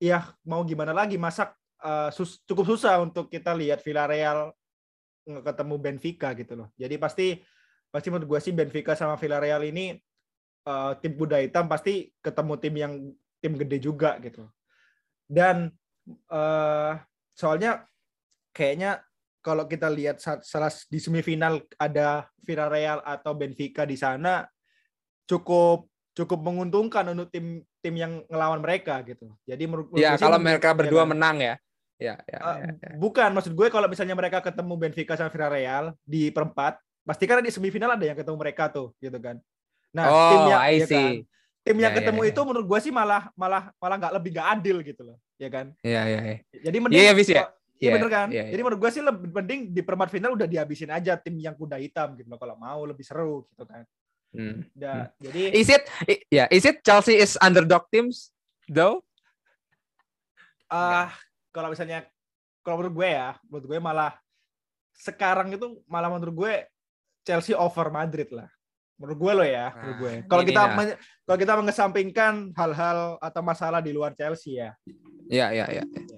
ya mau gimana lagi masak uh, sus cukup susah untuk kita lihat Villarreal ketemu Benfica gitu loh. Jadi pasti pasti menurut gue sih Benfica sama Villarreal ini uh, tim kuda hitam pasti ketemu tim yang tim gede juga gitu. Dan uh, soalnya kayaknya kalau kita lihat salah di semifinal ada Villarreal atau Benfica di sana cukup cukup menguntungkan untuk tim tim yang ngelawan mereka gitu. Jadi menurut Ya, kalau mereka berdua ya, menang ya. Ya, ya, uh, ya, ya. Bukan, maksud gue kalau misalnya mereka ketemu Benfica sama Villarreal di perempat, pasti kan di semifinal ada yang ketemu mereka tuh, gitu kan. Nah, oh, tim yang I ya kan, tim yang ya, ketemu ya, ya. itu menurut gue sih malah malah malah nggak lebih nggak adil gitu loh, ya kan? Iya, iya, iya. Jadi mending Iya, ya, Iya bener kan? Yeah, yeah. Jadi menurut gue sih lebih penting di perempat final udah dihabisin aja tim yang kuda hitam gitu loh kalau mau lebih seru gitu kan. Hmm. Ya, hmm. jadi is it ya yeah, is it Chelsea is underdog teams though? Ah, uh, kalau misalnya kalau menurut gue ya, menurut gue malah sekarang itu malah menurut gue Chelsea over Madrid lah. Menurut gue lo ya, nah, menurut gue. Kalau kita kalau kita mengesampingkan hal-hal atau masalah di luar Chelsea ya. Iya, iya, iya. Ya,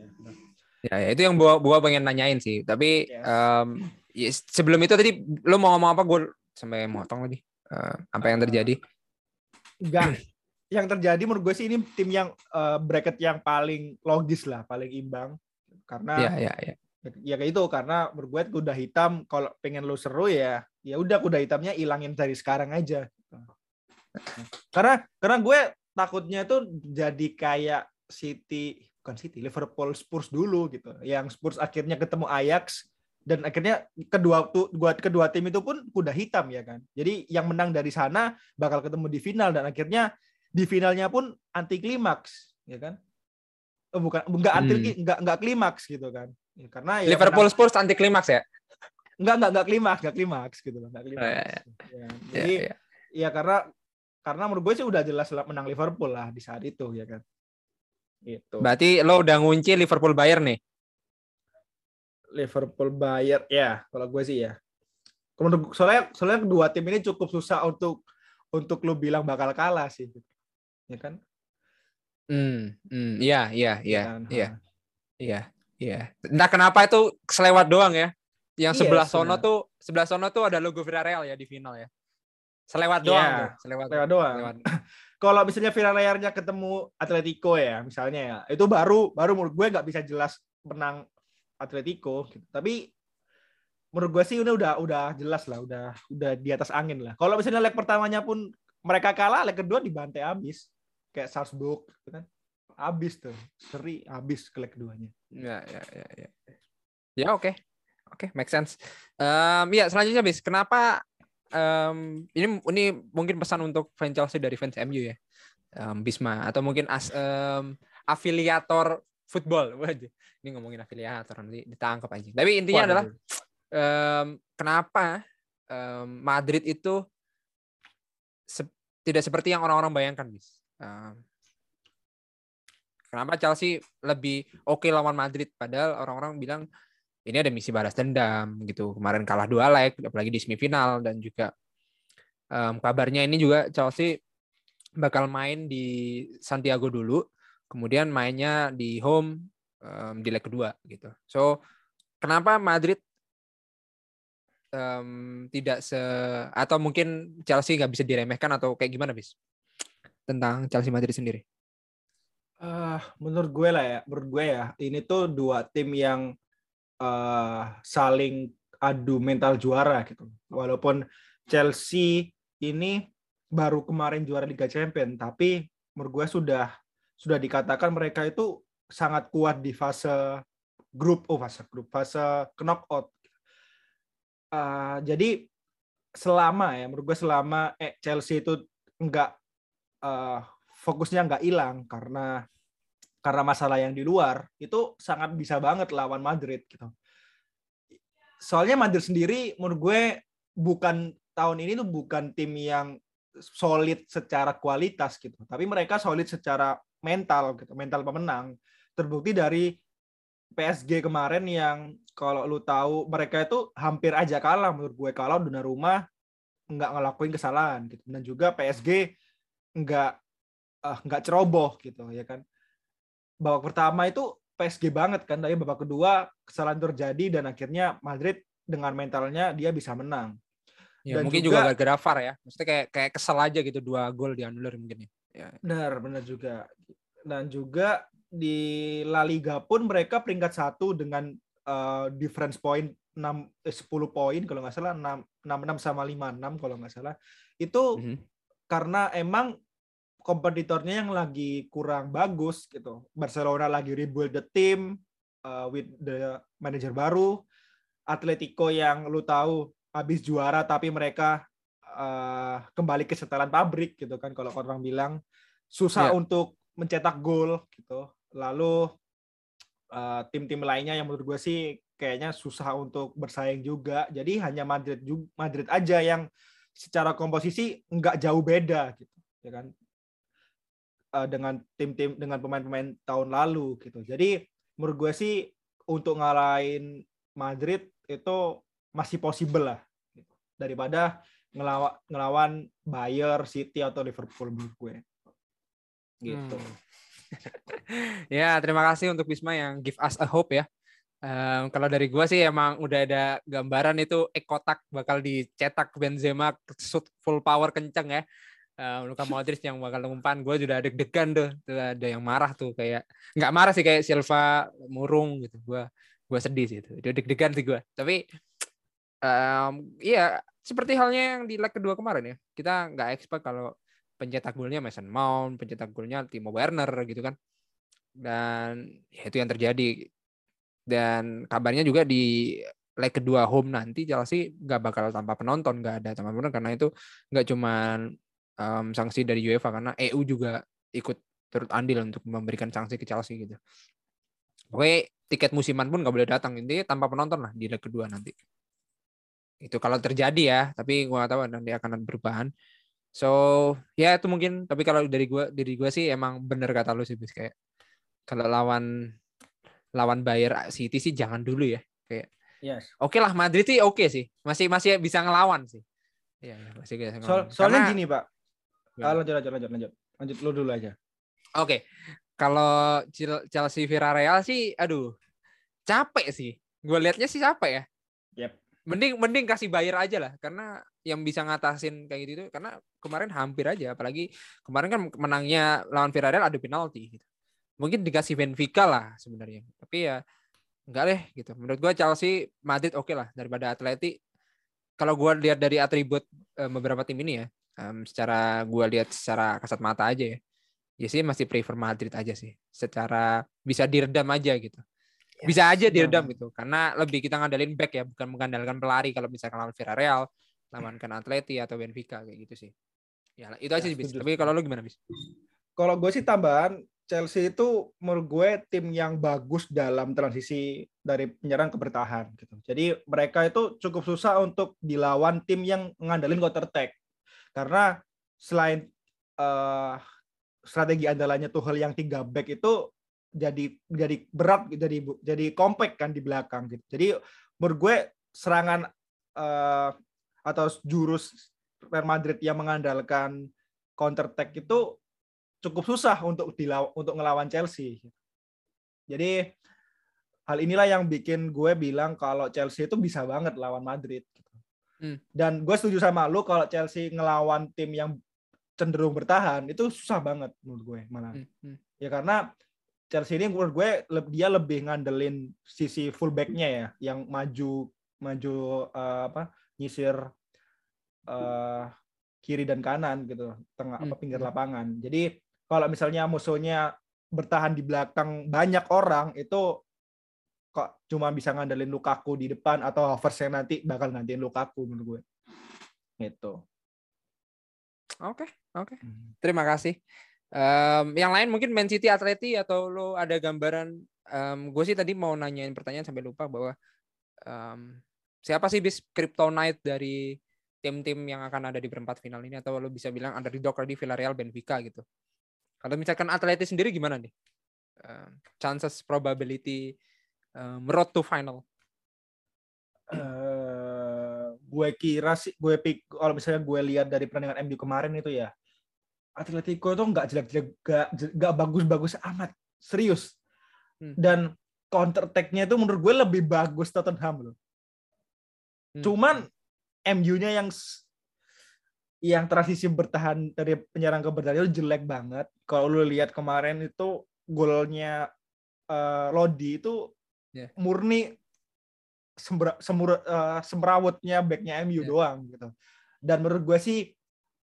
ya, itu yang gua gua pengen nanyain sih. Tapi yes. um, ya, sebelum itu tadi lo mau ngomong apa? Gue sampai motong lagi. Uh, apa yang terjadi? Enggak. yang terjadi menurut gue sih ini tim yang uh, bracket yang paling logis lah, paling imbang. Karena ya, ya, ya. ya kayak itu karena menurut gue kuda hitam kalau pengen lo seru ya ya udah kuda hitamnya ilangin dari sekarang aja. Karena karena gue takutnya tuh jadi kayak City bukan City Liverpool Spurs dulu gitu yang Spurs akhirnya ketemu Ajax dan akhirnya kedua buat kedua tim itu pun kuda hitam ya kan. Jadi yang menang dari sana bakal ketemu di final dan akhirnya di finalnya pun anti klimaks ya kan. Oh, bukan enggak anti hmm. enggak enggak klimaks gitu kan. Ya, karena ya Liverpool menang, Spurs anti klimaks ya. Enggak enggak enggak klimaks, enggak klimaks gitu loh, enggak klimaks. Oh, ya, ya. Ya, jadi ya, ya. ya karena karena menurut gue sih udah jelas menang Liverpool lah di saat itu ya kan. Gitu. Berarti lo udah ngunci Liverpool Bayern nih? Liverpool Bayern ya kalau gue sih ya. Soalnya soalnya kedua tim ini cukup susah untuk untuk lo bilang bakal kalah sih ya kan? Hmm hmm iya iya iya iya. iya iya. Entah kenapa itu selewat doang ya. Yang iya, sebelah sono tuh sebelah sono tuh ada logo Villarreal ya di final ya. Selewat doang yeah, tuh. selewat, selewat doang. Selewat. kalau misalnya Villarrealnya ketemu Atletico ya misalnya ya itu baru baru menurut gue nggak bisa jelas menang Atletico gitu. Tapi menurut gue sih udah udah udah jelas lah, udah udah di atas angin lah. Kalau misalnya leg pertamanya pun mereka kalah, leg kedua dibantai habis. Kayak Salzburg gitu kan. Habis tuh. Seri habis ke leg keduanya. Ya, ya, ya, ya. Ya oke. Okay. Oke, okay, make sense. Um, ya selanjutnya bis, kenapa um, ini ini mungkin pesan untuk fans Chelsea dari fans MU ya, um, Bisma. Atau mungkin as um, afiliator football. Ini ngomongin afiliator nanti ditangkap aja tapi intinya Wah, adalah um, kenapa um, Madrid itu se tidak seperti yang orang-orang bayangkan bis um, kenapa Chelsea lebih oke okay lawan Madrid? Padahal orang-orang bilang ini ada misi balas dendam gitu kemarin kalah dua leg apalagi di semifinal dan juga um, kabarnya ini juga Chelsea bakal main di Santiago dulu kemudian mainnya di home um, di leg kedua gitu. So kenapa Madrid um, tidak se atau mungkin Chelsea nggak bisa diremehkan atau kayak gimana bis tentang Chelsea Madrid sendiri? Uh, menurut gue lah ya, menurut gue ya, ini tuh dua tim yang uh, saling adu mental juara gitu. Walaupun Chelsea ini baru kemarin juara Liga Champions, tapi menurut gue sudah sudah dikatakan mereka itu sangat kuat di fase grup, oh fase grup, fase knockout. Uh, jadi selama ya, menurut gue selama eh, Chelsea itu enggak uh, fokusnya nggak hilang karena karena masalah yang di luar itu sangat bisa banget lawan Madrid gitu. Soalnya Madrid sendiri menurut gue bukan tahun ini tuh bukan tim yang solid secara kualitas gitu, tapi mereka solid secara mental gitu, mental pemenang. Terbukti dari PSG kemarin yang kalau lu tahu mereka itu hampir aja kalah menurut gue kalau rumah nggak ngelakuin kesalahan gitu dan juga PSG nggak uh, nggak ceroboh gitu ya kan babak pertama itu PSG banget kan tapi babak kedua kesalahan terjadi dan akhirnya Madrid dengan mentalnya dia bisa menang. Ya, dan mungkin juga, juga gara-gara VAR ya. Maksudnya kayak kayak kesel aja gitu dua gol dianulir mungkin ya. ya. Benar benar juga. Dan juga di La Liga pun mereka peringkat satu dengan uh, difference point 6 eh, 10 poin kalau nggak salah 6 66 sama 56 kalau nggak salah. Itu mm -hmm. karena emang kompetitornya yang lagi kurang bagus gitu. Barcelona lagi rebuild the team uh, with the manager baru. Atletico yang lu tahu habis juara tapi mereka uh, kembali ke setelan pabrik gitu kan kalau orang bilang susah yeah. untuk mencetak gol gitu. Lalu uh, tim-tim uh, lainnya yang menurut gue sih kayaknya susah untuk bersaing juga. Jadi hanya Madrid Madrid aja yang secara komposisi nggak jauh beda gitu ya kan uh, dengan tim-tim dengan pemain-pemain tahun lalu gitu. Jadi menurut gue sih untuk ngalahin Madrid itu masih possible lah gitu. daripada ngelawan ngelawan Bayern, City atau Liverpool menurut gue. Gitu. Hmm. ya, terima kasih untuk Bisma yang give us a hope ya. Um, kalau dari gue sih emang udah ada gambaran itu ekotak bakal dicetak Benzema shoot full power kenceng ya uh, Luka Modric yang bakal umpan gue juga deg-degan tuh. tuh ada yang marah tuh kayak nggak marah sih kayak Silva murung gitu. Gue gue sedih sih itu. Deg-degan sih gue tapi um, iya seperti halnya yang di leg kedua kemarin ya. Kita nggak expect kalau pencetak golnya Mason Mount pencetak golnya Timo Werner gitu kan. Dan ya itu yang terjadi. Dan kabarnya juga di leg kedua home nanti Chelsea nggak bakal tanpa penonton nggak ada tanpa penonton. Karena itu nggak cuman um, sanksi dari UEFA karena EU juga ikut turut andil untuk memberikan sanksi ke Chelsea gitu. Oke, tiket musiman pun nggak boleh datang intinya tanpa penonton lah di leg kedua nanti. Itu kalau terjadi ya, tapi gua tahu nanti akan ada perubahan. So ya itu mungkin, tapi kalau dari gua dari gua sih emang bener kata lu sih bis kayak kalau lawan lawan Bayer City sih jangan dulu ya kayak. Yes. Oke okay lah Madrid sih oke okay sih, masih masih bisa ngelawan sih. Iya, ya, masih bisa ngelawan. So, soalnya Karena, gini pak, Ah, lanjut, lanjut, lanjut, lanjut. Lanjut lu dulu aja. Oke. Okay. Kalau Chelsea Villarreal sih, aduh, capek sih. Gue liatnya sih capek ya. Yep. Mending mending kasih bayar aja lah, karena yang bisa ngatasin kayak gitu itu karena kemarin hampir aja, apalagi kemarin kan menangnya lawan Villarreal ada penalti. Gitu. Mungkin dikasih Benfica lah sebenarnya, tapi ya enggak deh gitu. Menurut gue Chelsea Madrid oke okay lah daripada Atleti. Kalau gue lihat dari atribut eh, beberapa tim ini ya, um, secara gue lihat secara kasat mata aja ya ya sih masih prefer Madrid aja sih. Secara bisa diredam aja gitu. Ya, bisa aja diredam gitu karena lebih kita ngandalin back ya bukan mengandalkan pelari kalau misalkan lawan Villarreal lawan kan Atleti atau Benfica kayak gitu sih. Ya itu aja ya, sih bis. tapi kalau lo gimana bis? Kalau gue sih tambahan Chelsea itu menurut gue tim yang bagus dalam transisi dari penyerang ke bertahan gitu. Jadi mereka itu cukup susah untuk dilawan tim yang ngandalin counter attack. Karena selain uh, strategi andalannya Tuchel yang tiga back itu jadi jadi berat jadi jadi compact kan di belakang gitu. Jadi menurut gue serangan uh, atau jurus Real Madrid yang mengandalkan counter attack itu cukup susah untuk dilaw untuk ngelawan Chelsea. Jadi hal inilah yang bikin gue bilang kalau Chelsea itu bisa banget lawan Madrid. Hmm. Dan gue setuju sama lu kalau Chelsea ngelawan tim yang cenderung bertahan itu susah banget menurut gue malah. Hmm, hmm. Ya karena Chelsea ini menurut gue dia lebih ngandelin sisi fullbacknya ya, yang maju maju eh, apa nyisir eh, kiri dan kanan gitu, tengah apa Hmm, pinggir hmm. lapangan. Jadi kalau misalnya musuhnya bertahan di belakang banyak orang itu kok cuma bisa ngandelin Lukaku di depan atau Havertz yang nanti bakal gantiin Lukaku menurut gue. Gitu. Oke, oke. Terima kasih. Em, yang lain mungkin Man City Atleti atau lo ada gambaran gue sih tadi mau nanyain pertanyaan sampai lupa bahwa em, siapa sih bis kryptonite dari tim-tim yang akan ada di perempat final ini atau lo bisa bilang underdog di Villarreal Benfica gitu. Kalau misalkan Atleti sendiri gimana nih? Em, chances probability em, road to final. eh gue kira sih gue pik kalau misalnya gue lihat dari pertandingan MU kemarin itu ya Atletico itu nggak jelek-jelek nggak bagus-bagus amat serius Hmm. dan counter attack-nya itu menurut gue lebih bagus Tottenham loh Hmm. cuman MU-nya yang yang transisi bertahan dari penyerang ke bertahan itu jelek banget kalau lu lihat kemarin itu golnya eh, Lodi itu Yeah. murni sembra, semur, semrawutnya backnya MU Yeah. doang gitu. Dan menurut gue sih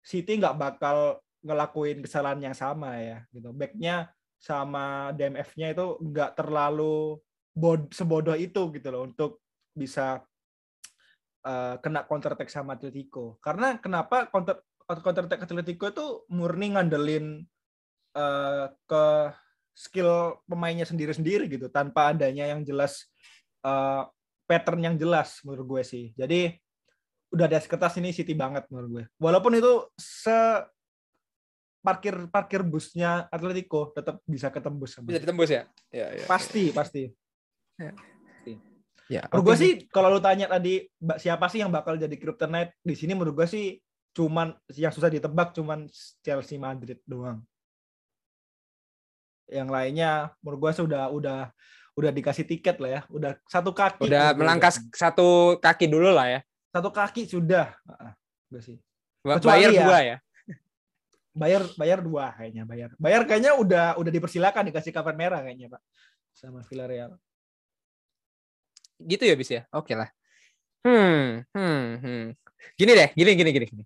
City nggak bakal ngelakuin kesalahan yang sama ya gitu. Backnya sama DMF-nya itu nggak terlalu bod, sebodoh itu gitu loh untuk bisa eh, kena counter attack sama Atletico. Karena kenapa counter counter attack Atletico itu murni ngandelin eh, ke skill pemainnya sendiri-sendiri gitu tanpa adanya yang jelas eh, pattern yang jelas menurut gue sih. Jadi udah atas kertas ini City banget menurut gue. Walaupun itu se parkir parkir busnya Atletico tetap bisa ketembus sama Bisa ditembus ya? Ya, ya. pasti pasti. Ya, Menurut oke gue sih. sih kalau lu tanya tadi siapa sih yang bakal jadi kryptonite di sini menurut gue sih cuman yang susah ditebak cuman Chelsea Madrid doang. Yang lainnya menurut gue sudah udah udah dikasih tiket lah ya, udah satu kaki. udah gue melangkah satu kaki dulu lah ya. satu kaki sudah. Gue sih. Kecuali Bayar ya. dua ya. Bayar bayar dua kayaknya bayar. Bayar kayaknya udah udah dipersilakan dikasih kartu merah kayaknya pak sama Villarreal. Gitu ya bis ya. Oke lah. Hmm, hmm, hmm. Gini deh, gini, gini, gini, gini.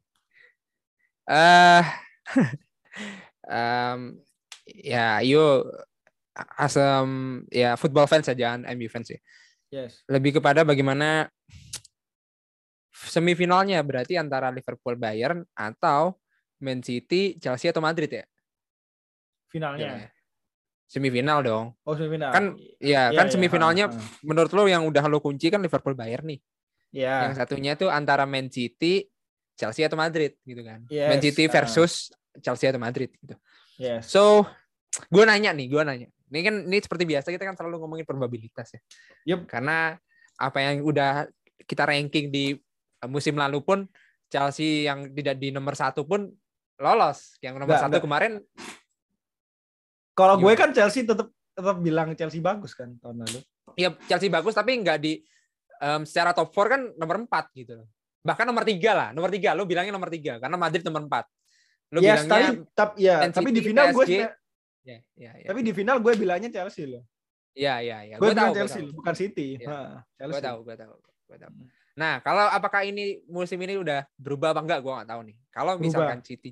Eh, em, ya, you as um, ya football fans aja, jangan MU fans ya. Yes. Lebih kepada bagaimana semifinalnya berarti antara Liverpool Bayern atau Man City, Chelsea atau Madrid ya? Finalnya. Ya? Semifinal dong. Oh semifinal. Kan ya Iya, kan iya, semifinalnya ha. menurut lo yang udah lo kunci kan Liverpool Bayern nih. Ya. Yang satunya tuh antara Man City, Chelsea atau Madrid gitu kan. Yes, Man City ah. versus Chelsea atau Madrid gitu. Yes. So, gue nanya nih, gue nanya. Ini kan ini seperti biasa kita kan selalu ngomongin probabilitas ya. Yup. Karena apa yang udah kita ranking di musim lalu pun Chelsea yang tidak di nomor satu pun lolos. Yang nomor Nggak, satu nggak. kemarin Kalau gue kan Chelsea tetap tetap bilang Chelsea bagus kan tahun lalu. ya Chelsea bagus tapi nggak di em, secara top 4 kan nomor 4 gitu loh. Bahkan nomor tiga lah, nomor tiga. Lo bilangnya nomor tiga karena Madrid nomor 4. Yes, tapi bilangnya tapi ya, Man tapi di final gue sebenarnya- ya, ya, ya. tapi di final gue bilangnya Chelsea loh. ya, ya, ya. gue bilang tahu, Chelsea, tahu. bukan City. Iya. Ha, Gue tahu, gue tahu, gue tahu. Nah, kalau apakah ini musim ini udah berubah apa enggak, gue nggak tahu nih. Kalau Berubah. misalkan City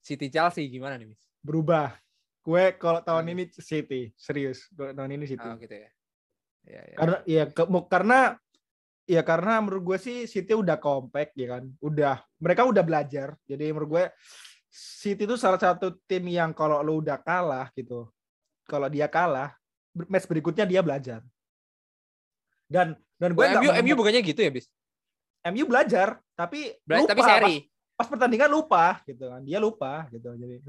City Chelsea gimana nih, Mis? Berubah. Gue kalau tahun Hmm. ini City, serius. Gue tahun ini City. Oh, gitu ya. Ya, ya. Karena ya ke- karena ya karena menurut gue sih City udah compact ya kan. Udah mereka udah belajar. Jadi menurut gue City itu salah satu tim yang kalau lu udah kalah gitu. Kalau dia kalah, match berikutnya dia belajar. Dan dan gue Oh, MU, MU bukannya gitu ya, Bis? MU belajar, tapi Bela- lupa, tapi seri. Pas, pas pertandingan lupa gitu kan. Dia lupa gitu. Jadi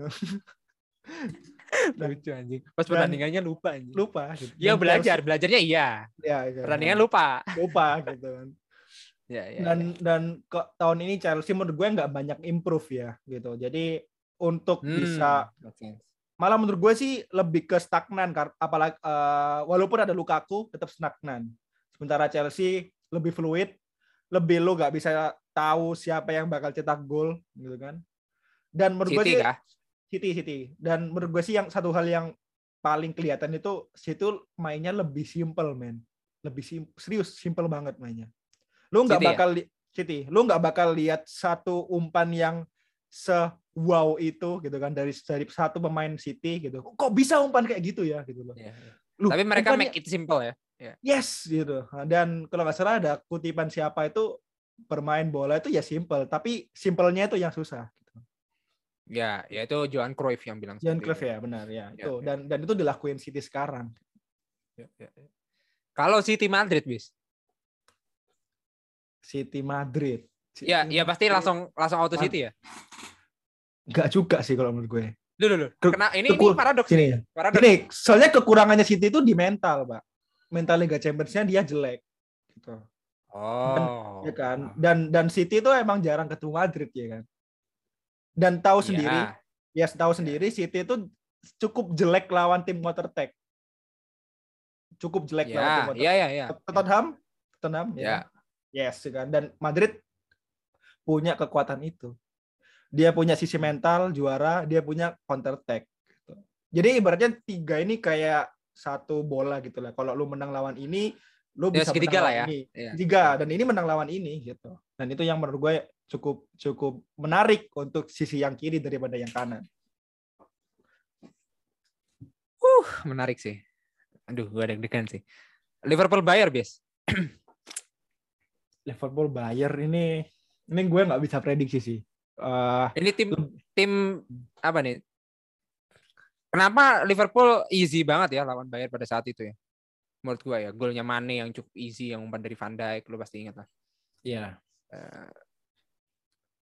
Lucu anjing. Pas Dan- pertandingannya lupa anjing. lupa gitu. Iya Dan belajar, belajarnya iya. Ya, gitu. Pertandingan lupa. lupa gitu kan. Ya, ya, dan ya. dan kok tahun ini Chelsea menurut gue nggak banyak improve ya gitu. Jadi untuk Hmm, bisa malah menurut gue sih lebih ke stagnan apalagi eh, walaupun ada Lukaku tetap stagnan. Sementara Chelsea lebih fluid lebih lu nggak bisa tahu siapa yang bakal cetak gol gitu kan. Dan menurut gue City sih kah? City City. Dan menurut gue sih yang satu hal yang paling kelihatan itu situ mainnya lebih simple men. Lebih sim- serius, simple banget mainnya. Lu nggak ya? bakal li- City, lu nggak bakal lihat satu umpan yang se wow itu gitu kan dari dari satu pemain City gitu. Kok bisa umpan kayak gitu ya gitu loh. Iya, iya. Lu, Tapi mereka umpannya- make it simple ya. yes gitu dan kalau nggak salah ada kutipan siapa itu bermain bola itu ya simple tapi simpelnya itu yang susah gitu. Ya, ya itu Johan Cruyff yang bilang. Johan Cruyff ya benar ya Ya, itu ya. dan dan itu dilakuin City sekarang Ya, ya, ya. Kalau City Madrid, bis. City Madrid City Ya, ya pasti Madrid. langsung langsung auto City ya. nggak juga sih kalau menurut gue Dulu, dulu. Ke- Kena ini ini paradoks Sini. nih. Paradoks. Gini, soalnya kekurangannya City itu di mental, Pak. Mental Liga Champions-nya dia jelek. Gitu. Oh. Ya kan? Dan dan City itu emang jarang ketemu Madrid ya kan. Dan tahu Iya. sendiri, ya tahu sendiri City itu cukup jelek lawan tim Watertech. Cukup jelek lawan tim Ya, Watertech. ya, ya, ya. Tottenham, Tottenham, ya. Ya. Yes, kan. Dan Madrid punya kekuatan itu. Dia punya sisi mental juara, dia punya counter attack. Gitu. Jadi ibaratnya tiga ini kayak satu bola gitu lah. Kalau lu menang lawan ini, lu Ya, bisa menang lah ya. ini. Iya. Tiga dan ini menang lawan ini gitu. Dan itu yang menurut gue cukup cukup menarik untuk sisi yang kiri daripada yang kanan. Uh, menarik sih. Aduh, gua deg-degan sih. Liverpool Bayar, bis. Liverpool Bayern ini ini gue nggak bisa prediksi sih. Eh, Ini tim tim apa nih? Kenapa Liverpool easy banget ya lawan Bayern pada saat itu ya? Menurut gua ya, golnya Mane yang cukup easy yang umpan dari Van Dijk, lu pasti ingat lah. ya. Eh,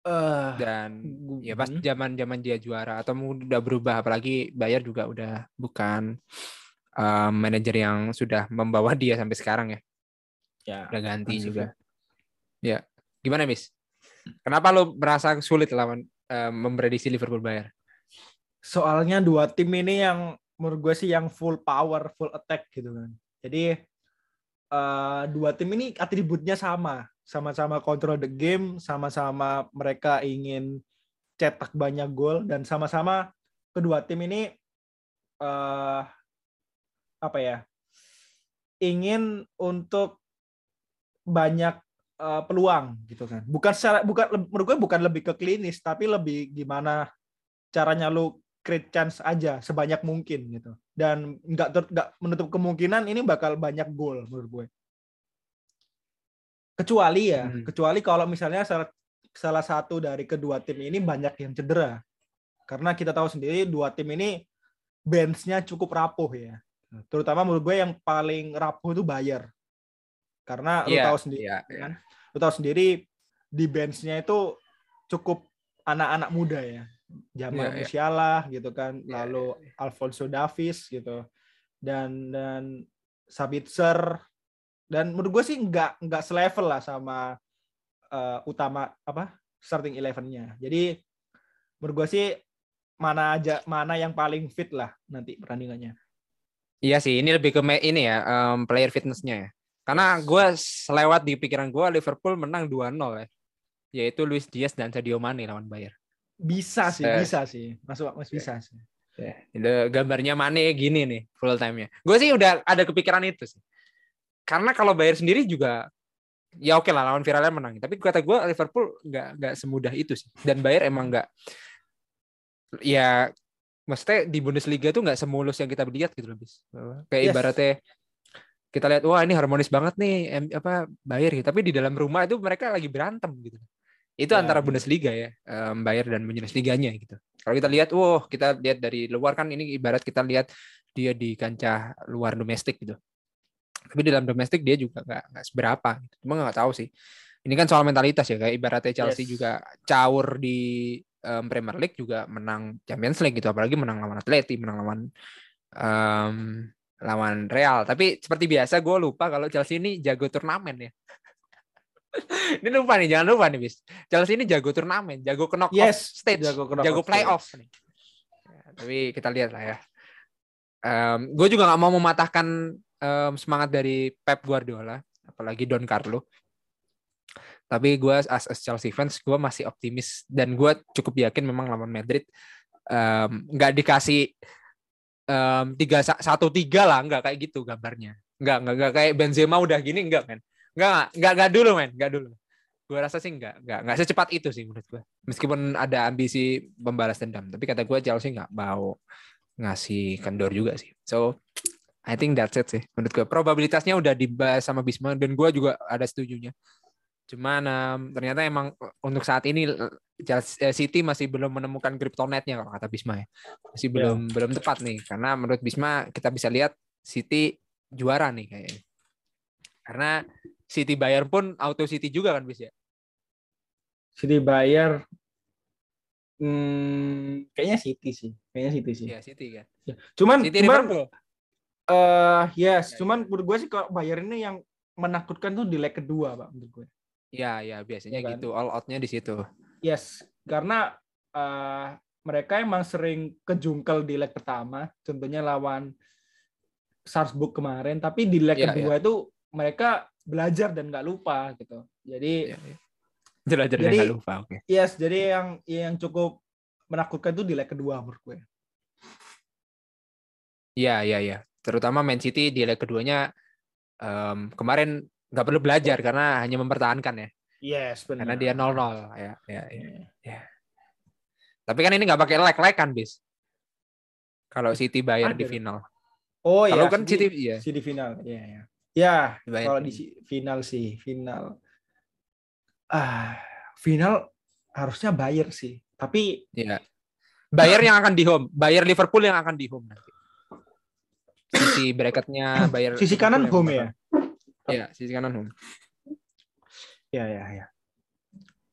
Eh, dan gu- ya pas hmm. zaman-zaman dia juara atau mungkin udah berubah apalagi Bayern juga udah bukan eh, manajer yang sudah membawa dia sampai sekarang ya. ya. Udah ganti juga. Ya. Gimana, Miss? Kenapa lu merasa sulit lawan eh, memprediksi Liverpool Bayern? soalnya dua tim ini yang menurut gue sih yang full power, full attack gitu kan. Jadi eh, dua tim ini atributnya sama, sama-sama control the game, sama-sama mereka ingin cetak banyak gol dan sama-sama kedua tim ini eh apa ya? ingin untuk banyak eh, peluang gitu kan. Bukan secara bukan menurut gue bukan lebih ke klinis tapi lebih gimana caranya lu create chance aja sebanyak mungkin gitu. Dan nggak nggak menutup kemungkinan ini bakal banyak gol menurut gue. Kecuali ya, Hmm. kecuali kalau misalnya salah, salah satu dari kedua tim ini banyak yang cedera. Karena kita tahu sendiri dua tim ini bench-nya cukup rapuh ya. Terutama menurut gue yang paling rapuh itu Bayer. Karena lu Iya, tahu sendiri iya, kan? Lu tahu sendiri di bench-nya itu cukup anak-anak muda ya. Iya, Jamal iya. Musiala gitu kan, Iya, lalu Alfonso Davies gitu. Dan dan Sabitzer dan menurut gue sih nggak nggak selevel lah sama eh, utama apa starting eleven-nya. Jadi menurut gue sih mana aja mana yang paling fit lah nanti pertandingannya. Iya sih, ini lebih ke ini ya, em, player fitness-nya ya. Karena gue selewat di pikiran gue Liverpool menang 2-0 ya. Yaitu Luis Diaz dan Sadio Mane lawan Bayern. Bisa sih, Eh. bisa sih. Masuk mas bisa sih. Ya, itu gambarnya Mane gini nih full time-nya. Gue sih udah ada kepikiran itu sih. Karena kalau Bayern sendiri juga ya oke lah lawan Villarreal menang. Tapi kata gue Liverpool nggak nggak semudah itu sih. Dan Bayern emang nggak ya maksudnya di Bundesliga tuh nggak semulus yang kita lihat gitu loh bis. Kayak Yes. ibaratnya kita lihat wah ini harmonis banget nih em- apa Bayern gitu. Tapi di dalam rumah itu mereka lagi berantem gitu. Itu Ya, antara betul. Bundesliga ya, em, Bayern dan Bundesliganya gitu. Kalau kita lihat, wah kita lihat dari luar kan ini ibarat kita lihat dia di kancah luar domestik gitu. Tapi di dalam domestik dia juga nggak nggak seberapa. Gitu. Cuma nggak tahu sih. Ini kan soal mentalitas ya, kayak ibaratnya Chelsea Yes. juga caur di em, Premier League juga menang Champions League gitu, apalagi menang lawan Atleti, menang lawan em, lawan Real. Tapi seperti biasa gue lupa kalau Chelsea ini jago turnamen ya. ini lupa nih, jangan lupa nih bis. Chelsea ini jago turnamen, jago ke knockoff Yes, stage, jago jago, ke knockoff playoff nih. Ya, tapi kita lihat lah ya. gue juga nggak mau mematahkan em, semangat dari Pep Guardiola, apalagi Don Carlo. Tapi gue as, as Chelsea fans gue masih optimis dan gue cukup yakin memang lawan Madrid nggak um, dikasih tiga satu tiga lah nggak kayak gitu gambarnya. Nggak nggak nggak kayak Benzema udah gini nggak men. Nggak nggak nggak dulu men nggak dulu. Gue rasa sih nggak nggak nggak secepat itu sih menurut gue meskipun ada ambisi membalas dendam tapi kata gue Chelsea nggak mau ngasih kendor juga sih. So I think that's it sih menurut gue probabilitasnya udah dibahas sama Bisma dan gue juga ada setujunya cuman um, ternyata emang untuk saat ini eh, City masih belum menemukan kryptonetnya kalau kata Bisma ya. Masih belum yeah. belum tepat nih. Karena menurut Bisma kita bisa lihat City juara nih kayaknya. Karena City Bayern pun auto City juga kan bis ya? City Bayern hmm, kayaknya City sih. Kayaknya City sih. Ya City kan. Ya. cuman City cuman Liverpool. Uh, yes, ya, cuman menurut gue sih kalau Bayern ini yang menakutkan tuh di leg kedua, Pak, menurut gue. Ya, ya biasanya ya kan? gitu. All outnya di situ. Yes, karena uh, mereka emang sering kejungkel di leg pertama. Contohnya lawan Salzburg kemarin. Tapi di leg ya, kedua ya. itu mereka belajar dan nggak lupa gitu. Jadi ya, ya. belajar dan nggak lupa. Oke. Okay. Yes, jadi yang yang cukup menakutkan itu di leg kedua menurut gue. Iya, iya, iya. Terutama Man City di leg keduanya um, kemarin nggak perlu belajar karena hanya mempertahankan ya. Yes, benar. Karena dia 0-0 ya, ya, ya, ya. Tapi kan ini nggak pakai leg kan, bis? Kalau City bayar Ada. di final. Oh iya. Kalau kan City, City ya. City final, ya ya. Ya, kalau di final sih, final. Ah, final harusnya bayar sih. Tapi ya. Bayar yang akan di home, bayar Liverpool yang akan di home nanti. Sisi bracketnya bayar. Sisi kanan home ya. Iya, sisi kanan home. Ya, ya, ya.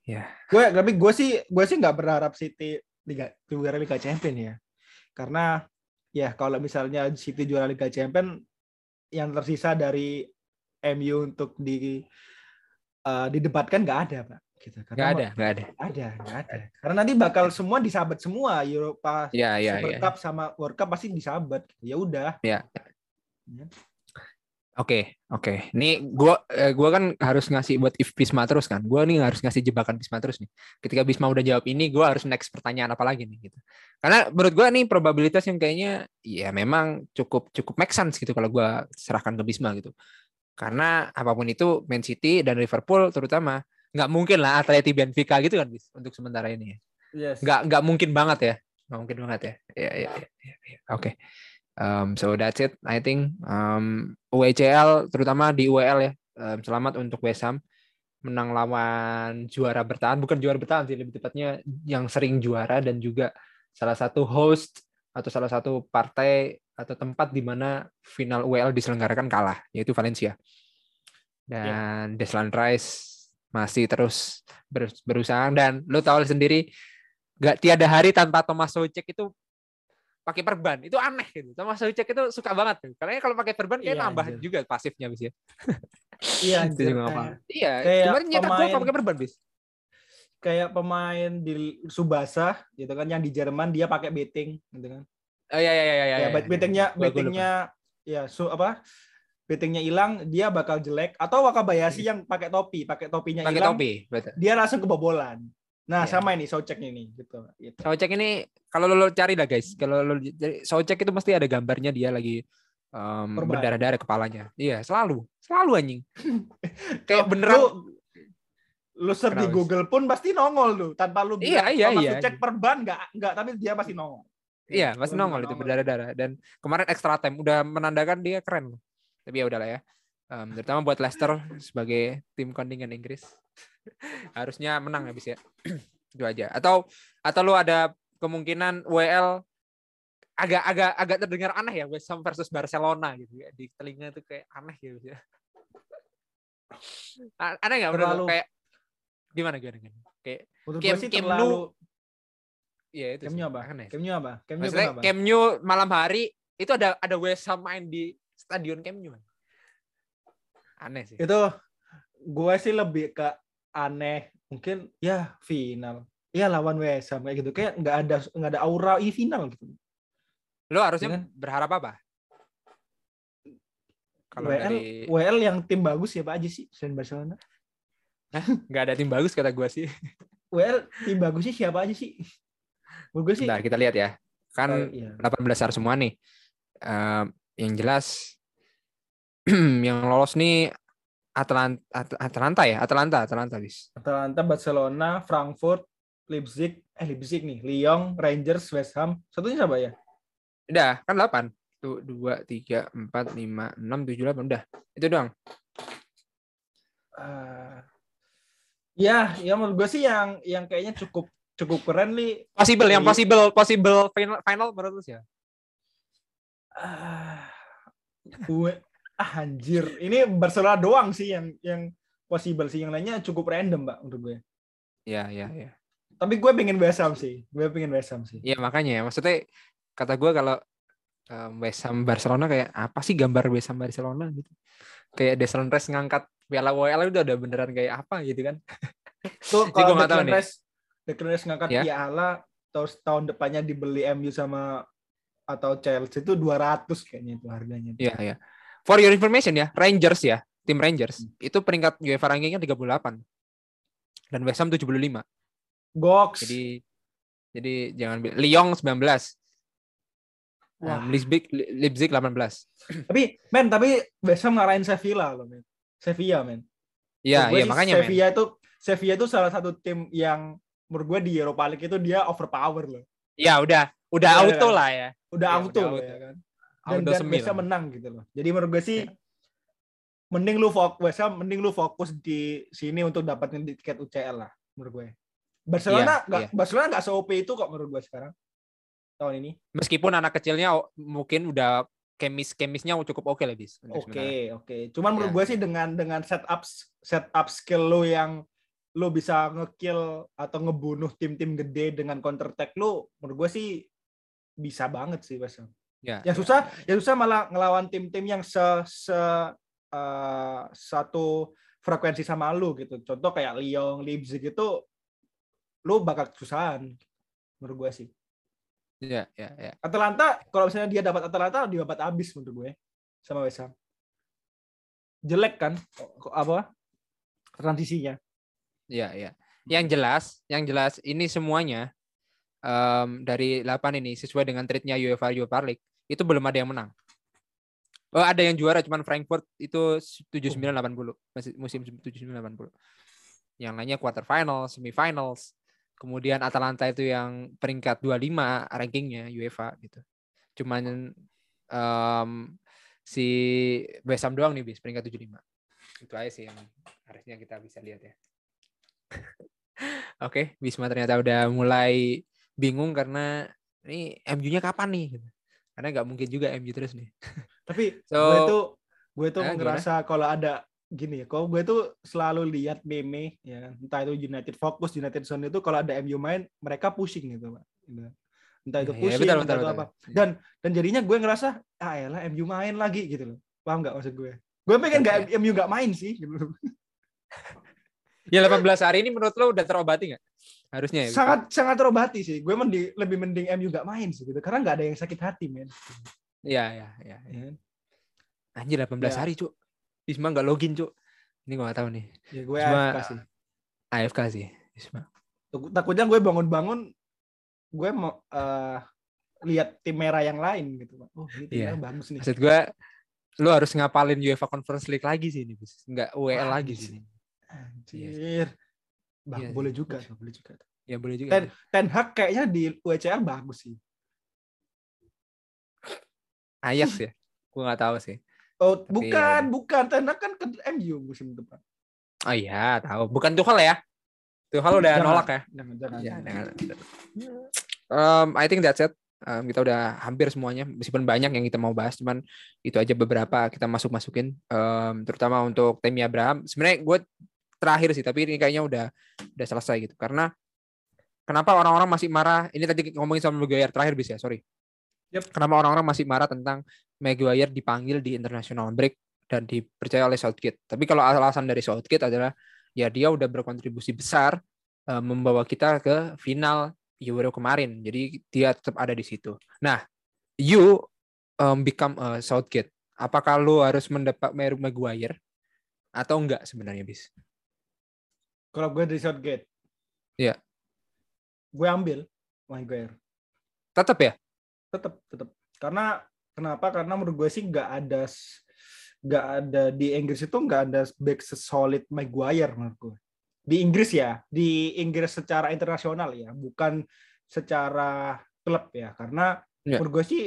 Ya. Gue tapi gue sih gue sih nggak berharap City Liga juara Liga Champion ya. Karena ya kalau misalnya City juara Liga Champion yang tersisa dari MU untuk di uh, didebatkan nggak ada pak gitu karena nggak ada nggak ada ada nggak ada karena nanti bakal semua disabat semua Eropa ya, ya, Super ya. Cup sama World Cup pasti disabat ya udah ya. ya. Oke, okay, oke. Okay. Ini gua eh, gua kan harus ngasih buat if Bisma terus kan. Gua nih harus ngasih jebakan Bisma terus nih. Ketika Bisma udah jawab ini, gua harus next pertanyaan apa lagi nih gitu. Karena menurut gua nih probabilitas yang kayaknya ya memang cukup cukup make sense gitu kalau gua serahkan ke Bisma gitu. Karena apa pun itu Man City dan Liverpool terutama nggak mungkin lah Atleti Benfica gitu kan bis untuk sementara ini ya. Yes. Nggak nggak mungkin banget ya. Nggak mungkin banget ya. Ya ya ya. ya, ya. Oke. Okay. Um, so that's it, I think. Um, UECL terutama di UEL ya, um, selamat untuk West Ham menang lawan juara bertahan, bukan juara bertahan sih, lebih tepatnya yang sering juara dan juga salah satu host atau salah satu partai atau tempat di mana final UEL diselenggarakan kalah, yaitu Valencia. Dan yeah. Deslan Rice masih terus berusaha dan lo tahu sendiri, gak tiada hari tanpa Thomas Soucek itu pakai perban itu aneh gitu. Sama Soucek itu suka banget tuh. Karena kalau pakai perban kayak iya, nambah anjir. juga pasifnya bis ya. Iya itu juga apa? Iya kemarin nyetak gol pakai perban bis? kayak pemain di Subasa gitu kan yang di Jerman dia pakai betting gitu kan. Oh iya iya iya iya ya, ya, bettingnya bettingnya ya su apa bettingnya hilang dia bakal jelek atau Wakabayashi iya. yang pakai topi pakai topinya hilang topi dia langsung kebobolan Nah, yeah. sama ini Socek ini gitu. gitu. Socek ini kalau lo, lo cari lah guys, kalau lo Socek itu mesti ada gambarnya dia lagi um, berdarah-darah kepalanya. Iya, selalu. Selalu anjing. Kayak beneran lu, lu search di Google pun pasti nongol lu tanpa lu iya, iya, iya, cek perban enggak enggak tapi dia pasti nongol. Iya, pasti nongol, nongol itu berdarah-darah dan kemarin extra time udah menandakan dia keren. Tapi ya udahlah ya. Um, terutama buat Leicester sebagai tim kontingen Inggris harusnya menang habis ya. itu aja. Atau atau lu ada kemungkinan WL agak agak agak terdengar aneh ya West Ham versus Barcelona gitu ya di telinga itu kayak aneh gitu ya. aneh nggak menurut kayak gimana gimana gimana kayak Kem, Kem terlalu... Iya itu. Kem apa? Aneh. Kem apa? Kem apa? Malam hari itu ada ada West Ham main di stadion Kem Aneh sih. Itu gue sih lebih ke aneh mungkin ya final ya lawan West Ham kayak gitu kayak nggak ada nggak ada aura i final gitu lo harusnya ya kan? berharap apa kalau WL dari... WL yang tim bagus siapa aja sih selain Barcelona Nggak ada tim bagus kata gue sih. Well, tim bagusnya siapa aja sih? Gue sih. Nah, kita lihat ya. Kan Oh, iya. 18 besar semua nih. Eh, yang jelas yang lolos nih Atalanta, Atalanta ya, Atalanta, Atalanta bis. Atalanta, Barcelona, Frankfurt, Leipzig, eh Leipzig nih, Lyon, Rangers, West Ham. Satunya siapa ya? Udah, kan 8. Tuh, 2, 3, 4, 5, 6, 7, 8. Udah, itu doang. Eh, ya, ya menurut gue sih yang yang kayaknya cukup cukup keren nih. Possible, yang Iya. possible, possible final, final menurut lu sih ya? Ah, gue ah, anjir, ini Barcelona doang sih yang yang possible sih. Yang lainnya cukup random, Mbak, menurut gue. Iya, iya, iya. Tapi gue pengen West Ham sih. Gue pengen West Ham sih. Iya, makanya ya. Maksudnya, kata gue kalau um, West Ham Barcelona kayak apa sih gambar West Ham Barcelona gitu. Kayak Declan Rice ngangkat Piala WL udah ada beneran kayak apa gitu kan. Tuh gua kalau nggak tahu Declan nih. Rice, Declan Rice ngangkat Ya. piala terus tahun depannya dibeli MU sama atau Chelsea itu 200 kayaknya itu harganya. Iya, iya. For your information ya, Rangers ya, tim Rangers itu peringkat UEFA rankingnya 38 dan West Ham 75. Gox. Jadi jadi jangan Lyon 19. Wah. Um, Leipzig Leipzig 18. Tapi men, tapi West Ham ngarahin Sevilla loh, men. Sevilla, men. Iya, iya makanya men. Sevilla itu Sevilla itu salah satu tim yang menurut gue di Europa League itu dia overpower loh. Ya udah, udah Iya, auto kan? lah ya. Udah Iya, auto udah auto. ya kan. Dan, dan semi West Ham lah. menang gitu loh. Jadi menurut gue sih Iya. mending lu fokus West Ham, mending lu fokus di sini untuk dapatin tiket UCL lah menurut gue. Barcelona Iya, nggak iya. Barcelona nggak se-OP itu kok menurut gue sekarang tahun ini. Meskipun anak kecilnya mungkin udah kemis kemisnya cukup oke lah bis. Oke, oke. Cuman menurut Ya. gue sih dengan dengan setup setup skill lo yang lo bisa ngekill atau ngebunuh tim-tim gede dengan counter attack lo, menurut gue sih bisa banget sih West Ham. Ya, Yang ya, susah, ya. yang susah malah ngelawan tim-tim yang se, se eh, satu frekuensi sama lo gitu. Contoh kayak Lyon, Leipzig itu lo bakal kesusahan menurut gue sih. Ya, ya, ya. Atalanta kalau misalnya dia dapat Atalanta dia dapat habis menurut gue sama West Ham. Jelek kan apa transisinya. Iya, iya. Yang jelas, yang jelas ini semuanya em, dari 8 ini sesuai dengan treatnya UEFA Europa League itu belum ada yang menang. Oh, ada yang juara cuman Frankfurt itu 79-80 masih musim 79-80. Yang lainnya quarter final, semifinals. Kemudian Atalanta itu yang peringkat 25 rankingnya UEFA gitu. Cuman em, si West Ham doang nih bis peringkat 75. Itu aja sih yang harusnya kita bisa lihat ya. Oke, Bisma ternyata udah mulai bingung karena ini MU-nya kapan nih? Karena nggak mungkin juga MU terus nih. Tapi So, gue tuh gue tuh Eh, ngerasa kalau ada gini ya, kalau gue tuh selalu lihat meme ya entah itu United Focus, United Zone itu kalau ada MU main mereka pusing gitu, Pak. Gitu. Entah itu Iya, iya, pusing, betul, entah betul, itu betul. apa. Dan dan jadinya gue ngerasa ah elah MU main lagi gitu loh. Paham nggak maksud gue? Gue pengen nggak MU nggak main sih gitu. Ya 18 hari ini menurut lo udah terobati nggak? Harusnya ya. Sangat sangat terobati sih. Gue mending, lebih mending MU nggak main sih gitu karena nggak ada yang sakit hati men. Iya, iya, iya. Ya? Anjir 18 Ya. hari, Cuk. Bisma nggak login, Cuk. Ini gue nggak tahu nih. Ya gue Cuma- AFK sih. AFK sih, Bisma. Takut- Takutnya gue bangun-bangun gue mau eh, lihat tim merah yang lain gitu Pak. Oh, ini tim merah bagus nih. Maksud gue lo harus ngapalin UEFA Conference League lagi sih ini, Bis. Nggak WL lagi Anjir. sih. Anjir. Bang, Iya boleh juga, tuh, boleh juga. Ya boleh juga. Ten, Ten Hag kayaknya di UCL bagus sih. Ajax ya. Gue nggak tahu sih. Oh, Tapi bukan, ya bukan. Ten Hag kan ke MU musim depan. Oh iya, tahu. Bukan Tuchel ya? Tuchel udah Jangan. nolak ya? Jangan, jangan. Ya, jangan. Um, I think that's it. Um, kita udah hampir semuanya, meskipun banyak yang kita mau bahas, cuman itu aja beberapa kita masuk masukin, um, terutama untuk Temi Abraham. Sebenarnya gue terakhir sih, tapi ini kayaknya udah udah selesai gitu. Karena kenapa orang-orang masih marah? Ini tadi ngomongin sama Maguire terakhir bisa, sorry. Yep. Kenapa orang-orang masih marah tentang Maguire dipanggil di international break dan dipercaya oleh Southgate? Tapi kalau alasan dari Southgate adalah ya dia udah berkontribusi besar eh, membawa kita ke final Euro kemarin. Jadi dia tetap ada di situ. Nah, you um, become a Southgate. Apakah lu harus mendapat Maguire atau enggak sebenarnya bis? Kalau gue dari Southgate. Iya. Gue ambil Maguire. Tetap ya? Tetap, tetap. Karena kenapa? Karena menurut gue sih nggak ada nggak ada di Inggris itu nggak ada back sesolid Maguire menurut gue. Di Inggris ya, di Inggris secara internasional ya, bukan secara klub ya. Karena Ya. menurut gue sih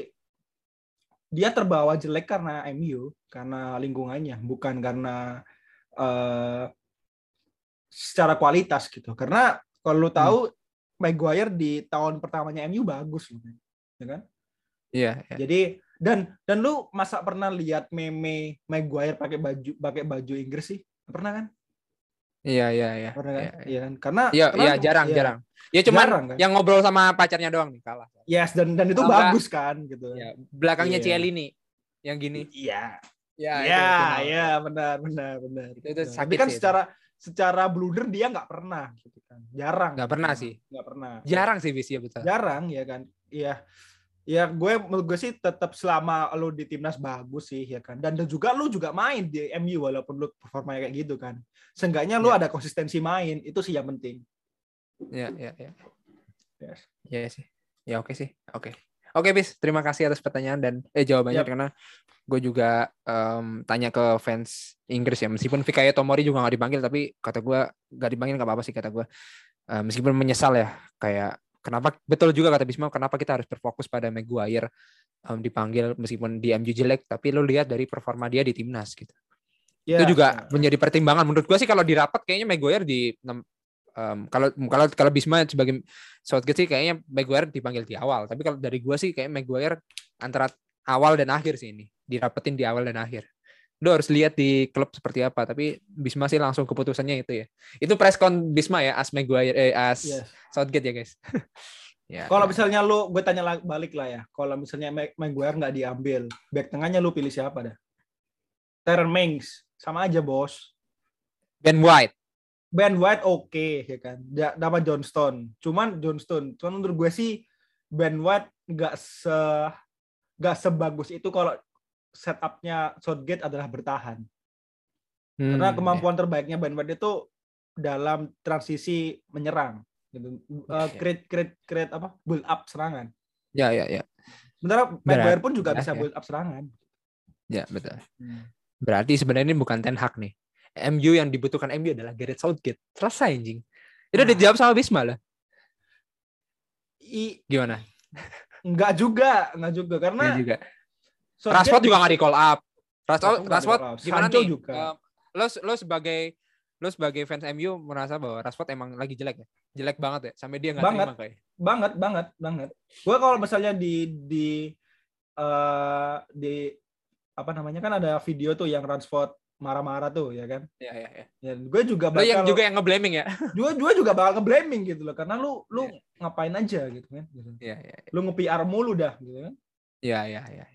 dia terbawa jelek karena MU, karena lingkungannya, bukan karena eh, secara kualitas gitu. Karena kalau lu tahu Maguire di tahun pertamanya MU bagus loh, ya kan? Iya. iya. Jadi dan dan lu masa pernah lihat meme Maguire pakai baju pakai baju Inggris sih? Pernah kan? Iya, iya, iya. Pernah kan? Iya, iya. Iya kan? Karena Iya, iya, jarang, iya. jarang. Ya Jarang, kan? yang ngobrol sama pacarnya doang nih kalah. Yes, dan dan itu bagus kan gitu. Ya, belakangnya Iya. Cielini yang gini. Iya. Ya, Iya, final. iya, benar, benar, benar. Itu- itu Tapi kan sih itu. Secara blunder dia nggak pernah gitu kan. Jarang. Nggak pernah sih. Nggak pernah. Jarang sih bis ya betul. Jarang ya kan. Iya. Ya gue menurut gue sih tetap selama lu di timnas bagus sih ya kan. Dan juga lu juga main di MU walaupun lu performanya kayak gitu kan. Seenggaknya lu Iya. ada konsistensi main, itu sih yang penting. Iya, iya, iya. Yes. Iya sih. Ya oke sih. Oke. Oke, Bis. Terima kasih atas pertanyaan dan eh jawabannya Yap. karena gue juga em, tanya ke fans Inggris ya. Meskipun Fikayo Tomori juga nggak dipanggil, tapi kata gue nggak dipanggil nggak apa-apa sih kata gue. Eh, meskipun menyesal ya, kayak kenapa betul juga kata Bisma, kenapa kita harus berfokus pada Maguire em, dipanggil meskipun di MU jelek, tapi lo lihat dari performa dia di timnas gitu. Ya, itu juga ya. menjadi pertimbangan menurut gua sih kalau di rapat kayaknya Maguire di em, kalau kalau kalau Bisma sebagai Southgate sih kayaknya Maguire dipanggil di awal tapi kalau dari gua sih kayak Maguire antara awal dan akhir sih ini dirapetin di awal dan akhir lo harus lihat di klub seperti apa tapi Bisma sih langsung keputusannya itu ya itu press con Bisma ya as Maguire eh as Yes. Southgate ya guys ya Kalau ya. misalnya lu, gue tanya balik lah ya. Kalau misalnya Mag- Maguire nggak diambil, back tengahnya lu pilih siapa dah? Terren Mings, sama aja bos. Ben White Ben White oke ya kan, Da- dapat Johnston. Cuman Johnston, cuman menurut gue sih Ben White nggak se nggak sebagus itu kalau setupnya Southgate adalah bertahan. Hmm, Karena kemampuan terbaiknya Ben White itu dalam transisi menyerang, gitu. Uh, Iya. create create create apa? Build up serangan. ya ya ya Sementara Maguire pun juga bisa ya. build up serangan. ya betul Berarti sebenarnya ini bukan Ten Hag nih. MU yang dibutuhkan MU adalah Gareth Southgate. Selesai anjing. Itu Nah. dijawab sama Bisma lah. I, Gimana? enggak juga, enggak juga karena Iya juga. Southgate Rashford juga nggak di call up. Rashford, Rashford gimana Sancho nih? juga. Lo lo sebagai lo sebagai fans MU merasa bahwa Rashford emang lagi jelek ya? Jelek banget ya? Sampai dia nggak Banget. terima kayak. banget banget banget. Gue kalau misalnya di di eh di apa namanya kan ada video tuh yang Rashford marah-marah tuh ya kan. Iya iya iya. Ya, gue juga Lo yang bakal juga yang nge-blaming ya? gue gue juga bakal nge-blaming gitu loh karena lu lu ngapain aja gitu kan. Gitu. Iya iya Lu nge-PR mulu dah gitu kan. iya iya iya.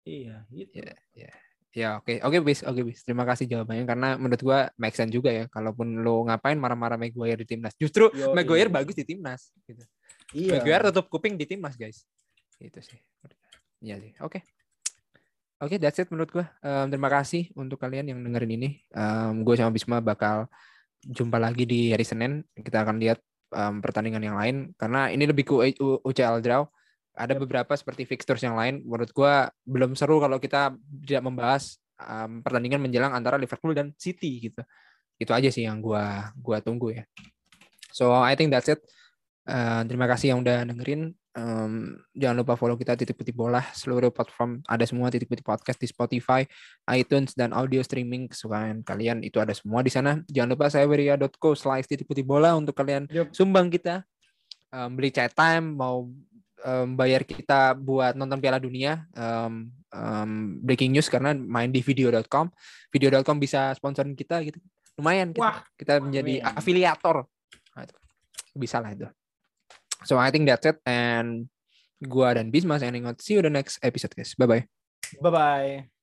Iya, gitu. Iya, iya. Ya oke oke bis oke bis terima kasih jawabannya karena menurut gua make sense juga ya kalaupun lo ngapain marah-marah Maguire di timnas justru Yo, Maguire iya. bagus di timnas gitu. Iya. Maguire tutup kuping di timnas guys itu sih iya sih oke oke that's it menurut gua. Em, terima kasih untuk kalian yang dengerin ini. Em, gue sama Bisma bakal jumpa lagi di hari Senin. Kita akan lihat em, pertandingan yang lain. Karena ini lebih ke UCL draw. Ada beberapa seperti fixtures yang lain. Menurut gua belum seru kalau kita tidak membahas em, pertandingan menjelang antara Liverpool dan City gitu. Itu aja sih yang gua gua tunggu ya. So I think that's it. Eh, terima kasih yang udah dengerin. Em, jangan lupa follow kita titik putih bola seluruh platform ada semua titik putih podcast di Spotify, iTunes dan audio streaming kesukaan kalian. Itu ada semua di sana. Jangan lupa saya beria.co slash titik putih bola untuk kalian Yup. sumbang kita. Em, beli chat time mau em, bayar kita buat nonton Piala Dunia em, em, breaking news karena main di video.com video.com bisa sponsorin kita gitu. Lumayan kita, Wah, kita menjadi afiliator. Nah, itu. bisa lah itu so I think that's it. And gua dan Bisma signing out see you the next episode guys. Bye bye Bye bye.